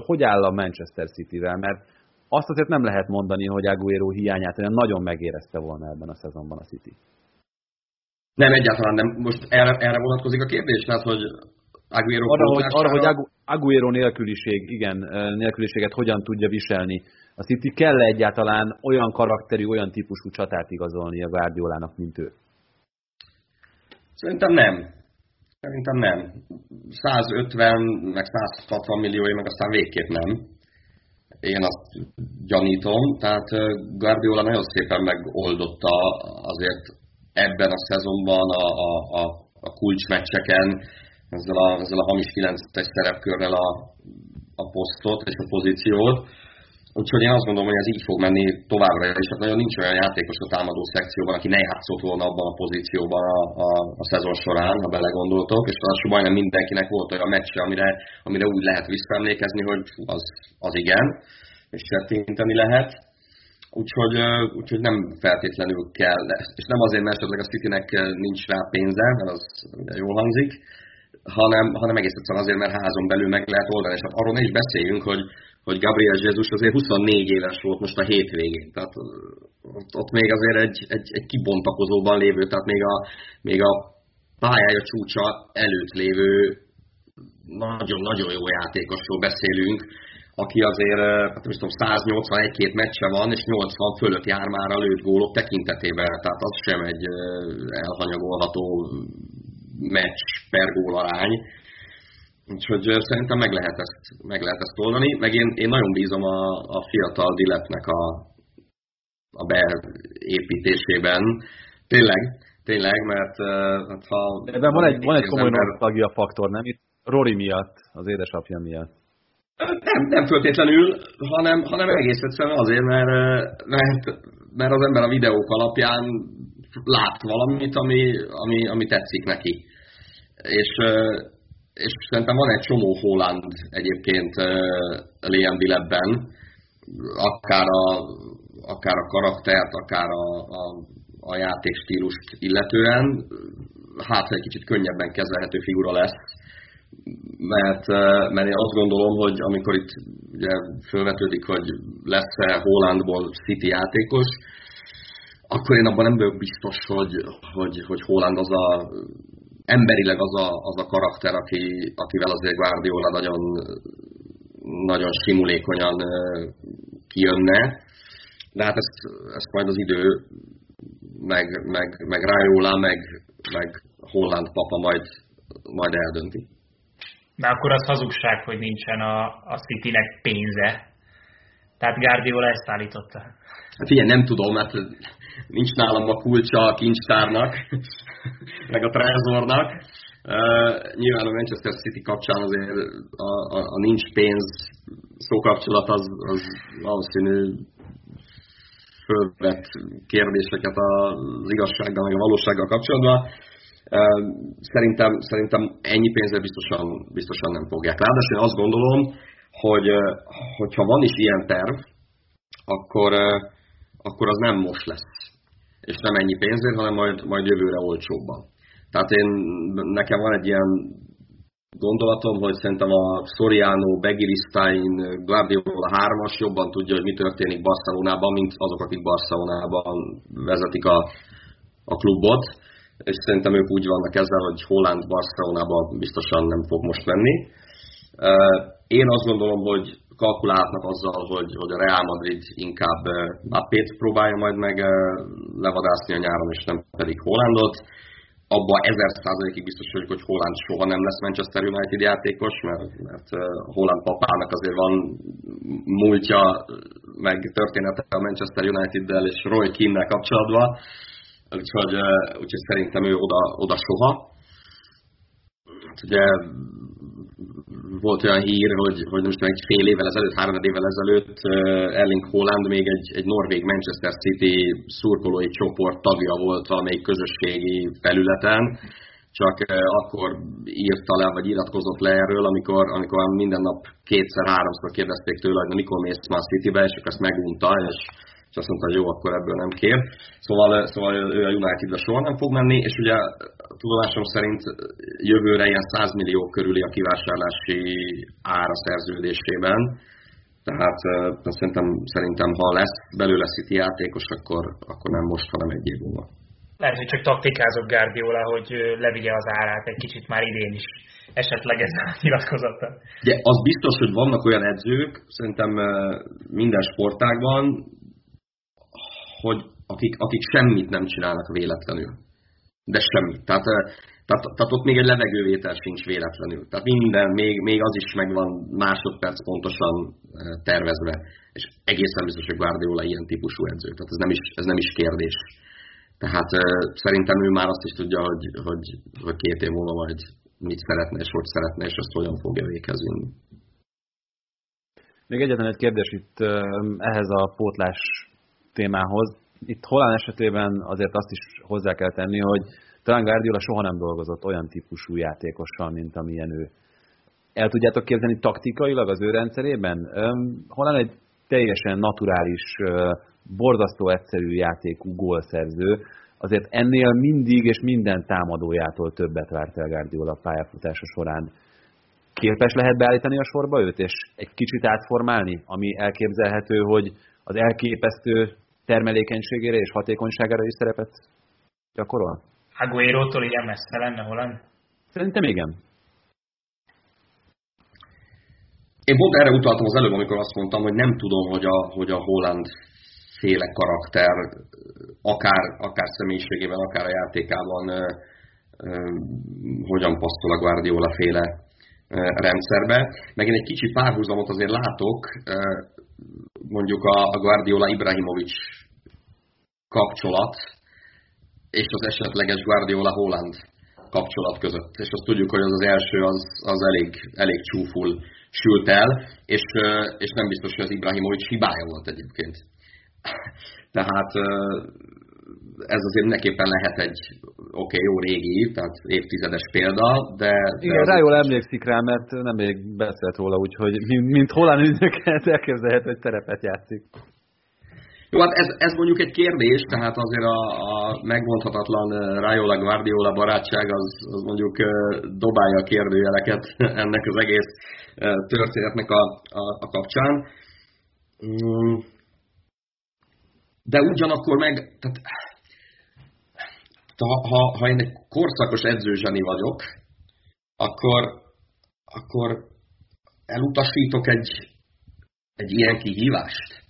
hogy áll a Manchester City-vel, mert azt azért nem lehet mondani, hogy Aguero hiányát olyan nagyon megérezte volna ebben a szezonban a City. Nem, egyáltalán nem. Most erre, erre vonatkozik a kérdés, tehát hogy Aguero arra, hogy, arra, hogy Aguero nélküliség, igen, nélküliséget hogyan tudja viselni. A City kell -e egyáltalán olyan karakterű, olyan típusú csatát igazolni a Guardiolának, mint ő? Szerintem nem. Szerintem nem. 150, meg 160 milliói, meg aztán végképp nem. Én azt gyanítom. Tehát Guardiola nagyon szépen megoldotta azért ebben a szezonban a, a, a, a kulcsmeccseken ezzel a, ezzel a hamis 9-es szerepkörrel a, a posztot és a pozíciót. Úgyhogy én azt gondolom, hogy ez így fog menni továbbra, és hát nagyon nincs olyan játékos a támadó szekcióban, aki ne játszott volna abban a pozícióban a, a, a szezon során, ha belegondoltok, és az majdnem mindenkinek volt olyan meccse, amire, amire úgy lehet visszaemlékezni, hogy az, az igen, és tettinteni lehet. Úgyhogy, úgyhogy nem feltétlenül kell, és nem azért, mert esetleg a Citynek nincs rá pénze, mert az jól hangzik, hanem, hanem egész egyszerűen azért, mert házon belül meg lehet oldani. És hát arról ne is beszéljünk, hogy, hogy Gabriel Jesus azért 24 éves volt most a hétvégén. Tehát ott, ott még azért egy, egy, egy kibontakozóban lévő, tehát még a, még a pályája csúcsa előtt lévő nagyon-nagyon jó játékosról beszélünk, aki azért, hát nem tudom, 181-2 meccse van, és 80 fölött jár már a lőtt gólok tekintetében, tehát az sem egy elhanyagolható meccs per gól arány. Úgyhogy szerintem meg lehet ezt, meg lehet ezt oldani, meg én, én nagyon bízom a, a fiatal diletnek a, a beépítésében. Tényleg, tényleg, mert hát ha... Ebben van egy, van egy komoly ember... faktor, nem? Itt Rory miatt, az édesapja miatt. Nem, nem föltétlenül, hanem, hanem egész egyszerűen azért, mert, mert, mert az ember a videók alapján lát valamit, ami, ami, ami tetszik neki. És, és szerintem van egy csomó Holland egyébként Liam Bilebben, akár a, akár a karaktert, akár a, a, a játékstílust illetően, hát egy kicsit könnyebben kezelhető figura lesz, mert, mert én azt gondolom, hogy amikor itt ugye felvetődik, hogy lesz-e Hollandból City játékos, akkor én abban nem vagyok biztos, hogy, hogy, hogy Holland az a emberileg az a, az a karakter, aki, akivel azért Guardiola nagyon, nagyon simulékonyan kijönne. De hát ezt, ezt majd az idő, meg, meg, meg Raiola, meg, meg Holland papa majd, majd eldönti. De akkor az hazugság, hogy nincsen a, a City-nek pénze. Tehát Guardiola ezt állította. Hát figyelj, nem tudom, mert nincs nálam a kulcsa a kincstárnak, meg a trezornak. Uh, nyilván a Manchester City kapcsán azért a, a, a nincs pénz szókapcsolat az, az valószínű fölvett kérdéseket az igazsággal, meg a valósággal kapcsolatban. Szerintem, szerintem ennyi pénzre biztosan, biztosan nem fogják. Ráadásul én azt gondolom, hogy hogyha van is ilyen terv, akkor, akkor az nem most lesz. És nem ennyi pénzért, hanem majd, majd jövőre olcsóbban. Tehát én, nekem van egy ilyen gondolatom, hogy szerintem a Soriano, Begiristain, Guardiola 3-as jobban tudja, hogy mi történik Barcelonában, mint azok, akik Barcelonában vezetik a, a klubot. És szerintem ők úgy vannak ezzel, hogy Holland Barcelonában biztosan nem fog most menni. Én azt gondolom, hogy kalkulálhatnak azzal, hogy, hogy a Real Madrid inkább Mbappét próbálja majd meg levadászni a nyáron, és nem pedig Hollandot. Abba ezer százalékig biztos vagyok, hogy Holland soha nem lesz Manchester United játékos, mert, mert Holland papának azért van múltja, meg története a Manchester United-del és Roy Keane-nel kapcsolatban, úgyhogy, úgyhogy szerintem ő oda, oda soha. Hát ugye volt olyan hír, hogy, hogy most egy fél évvel ezelőtt, három évvel ezelőtt Erling Haaland még egy, egy norvég Manchester City szurkolói csoport tagja volt valamelyik közösségi felületen, csak akkor írta le, vagy iratkozott le erről, amikor, amikor minden nap kétszer-háromszor kérdezték tőle, hogy na mikor mész már Citybe, és akkor ezt megunta, és és azt mondta, hogy jó, akkor ebből nem kér. Szóval, szóval ő a Unitedbe soha nem fog menni, és ugye tudomásom szerint jövőre ilyen 100 millió körüli a kivásárlási ára szerződésében, Tehát szerintem, szerintem ha lesz belőle City játékos, akkor, akkor nem most, hanem egy év múlva. Lehet, hogy csak taktikázott Guardiola, hogy levigye az árát egy kicsit már idén is esetleg ez a nyilatkozata. Ugye az biztos, hogy vannak olyan edzők, szerintem minden sportágban, hogy akik, akik semmit nem csinálnak véletlenül. De semmit. Tehát, tehát, tehát ott még egy levegővétel sincs véletlenül. Tehát minden, még, még az is megvan másodperc pontosan tervezve. És egészen biztos, hogy Guardiola ilyen típusú edző. Tehát ez nem is, ez nem is kérdés. Tehát szerintem ő már azt is tudja, hogy, hogy, hogy két év múlva majd mit szeretne és hogy szeretne, és azt hogyan fogja véghez. Még egyetlen egy kérdés itt ehhez a pótlás témához. Itt Holán esetében azért azt is hozzá kell tenni, hogy talán Guardiola soha nem dolgozott olyan típusú játékossal, mint amilyen ő. El tudjátok képzelni taktikailag az ő rendszerében? Holán egy teljesen naturális, borzasztó egyszerű játékú gólszerző, azért ennél mindig és minden támadójától többet várt el Guardiola pályafutása során. Képes lehet beállítani a sorba őt, és egy kicsit átformálni, ami elképzelhető, hogy az elképesztő termelékenységére és hatékonyságára is szerepet gyakorol? Aguero-tól ilyen messze lenne Holland? Szerintem igen. Én pont erre utaltam az előbb, amikor azt mondtam, hogy nem tudom, hogy a, hogy a Holland féle karakter, akár, akár személyiségében, akár a játékában ö, ö, hogyan passzol a Guardiola féle ö, rendszerbe. Meg én egy kicsi párhuzamot azért látok, ö, mondjuk a, Guardiola Ibrahimovic kapcsolat, és az esetleges Guardiola Holland kapcsolat között. És azt tudjuk, hogy az az első az, az elég, elég csúful sült el, és, és nem biztos, hogy az Ibrahimovic hibája volt egyébként. Tehát ez azért mindenképpen lehet egy oké, okay, jó régi, tehát évtizedes példa, de... Igen, rá jól emlékszik rá, mert nem még beszélt róla, úgyhogy mint Holland ügynöket elképzelhető, hogy terepet játszik. Jó, hát ez, ez mondjuk egy kérdés, tehát azért a, a megmondhatatlan Raiola Guardiola barátság az, az mondjuk dobálja a kérdőjeleket ennek az egész történetnek a, a, a kapcsán. De ugyanakkor meg, tehát, ha, ha, ha én egy korszakos edzőzseni vagyok, akkor, akkor elutasítok egy, egy ilyen kihívást?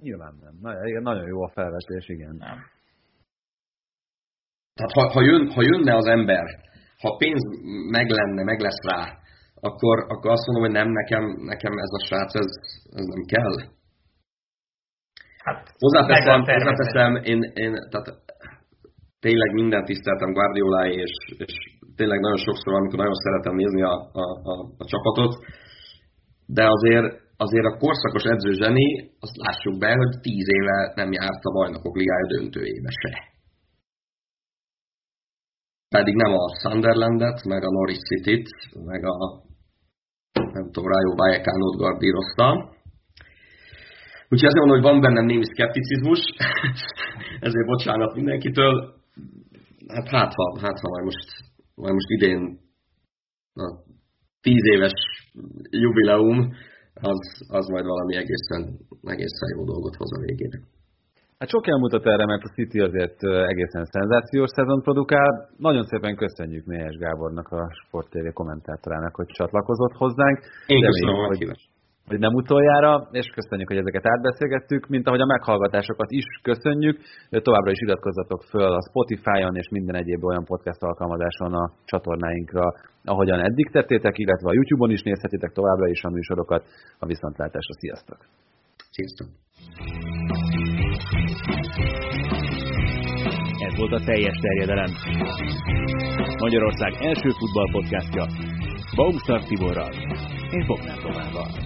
Nyilván nem. Nagyon, nagyon jó a felvetés, igen. Nem. Tehát ha, ha, jön, ha jönne az ember, ha pénz meg lenne, meg lesz rá, akkor, akkor azt mondom, hogy nem, nekem, nekem ez a srác, ez, ez nem kell. Hát, hozzáteszem, hozzáteszem én, én, tehát tényleg minden tiszteltem Guardiola és, és tényleg nagyon sokszor, amikor nagyon szeretem nézni a, a, a, a csapatot, de azért, azért a korszakos edző zseni, azt lássuk be, hogy tíz éve nem járt a bajnokok ligája döntőjébe se. Pedig nem a Sunderlandet, meg a Norwich City-t, meg a nem tudom, Rayo Vallecano-t gardírozta, Úgyhogy azért mondom, hogy van bennem némi szkepticizmus, ezért bocsánat mindenkitől. Hát hát ha, hát ha majd most, majd most idén a tíz éves jubileum, az, az majd valami egészen, egészen jó dolgot hoz a végére. Hát sok elmutat erre, mert a City azért egészen szenzációs szezon produkál. Nagyon szépen köszönjük Méhes Gábornak, a Sport TV kommentátorának, hogy csatlakozott hozzánk. Én köszönöm a hogy nem utoljára, és köszönjük, hogy ezeket átbeszélgettük, mint ahogy a meghallgatásokat is köszönjük. Továbbra is iratkozzatok föl a Spotify-on és minden egyéb olyan podcast alkalmazáson a csatornáinkra, ahogyan eddig tettétek, illetve a YouTube-on is nézhetitek továbbra is a műsorokat. A viszontlátásra, sziasztok! Sziasztok! Ez volt a teljes terjedelem. Magyarország első futballpodcastja Baumstark Tiborral és Bognár Tomával.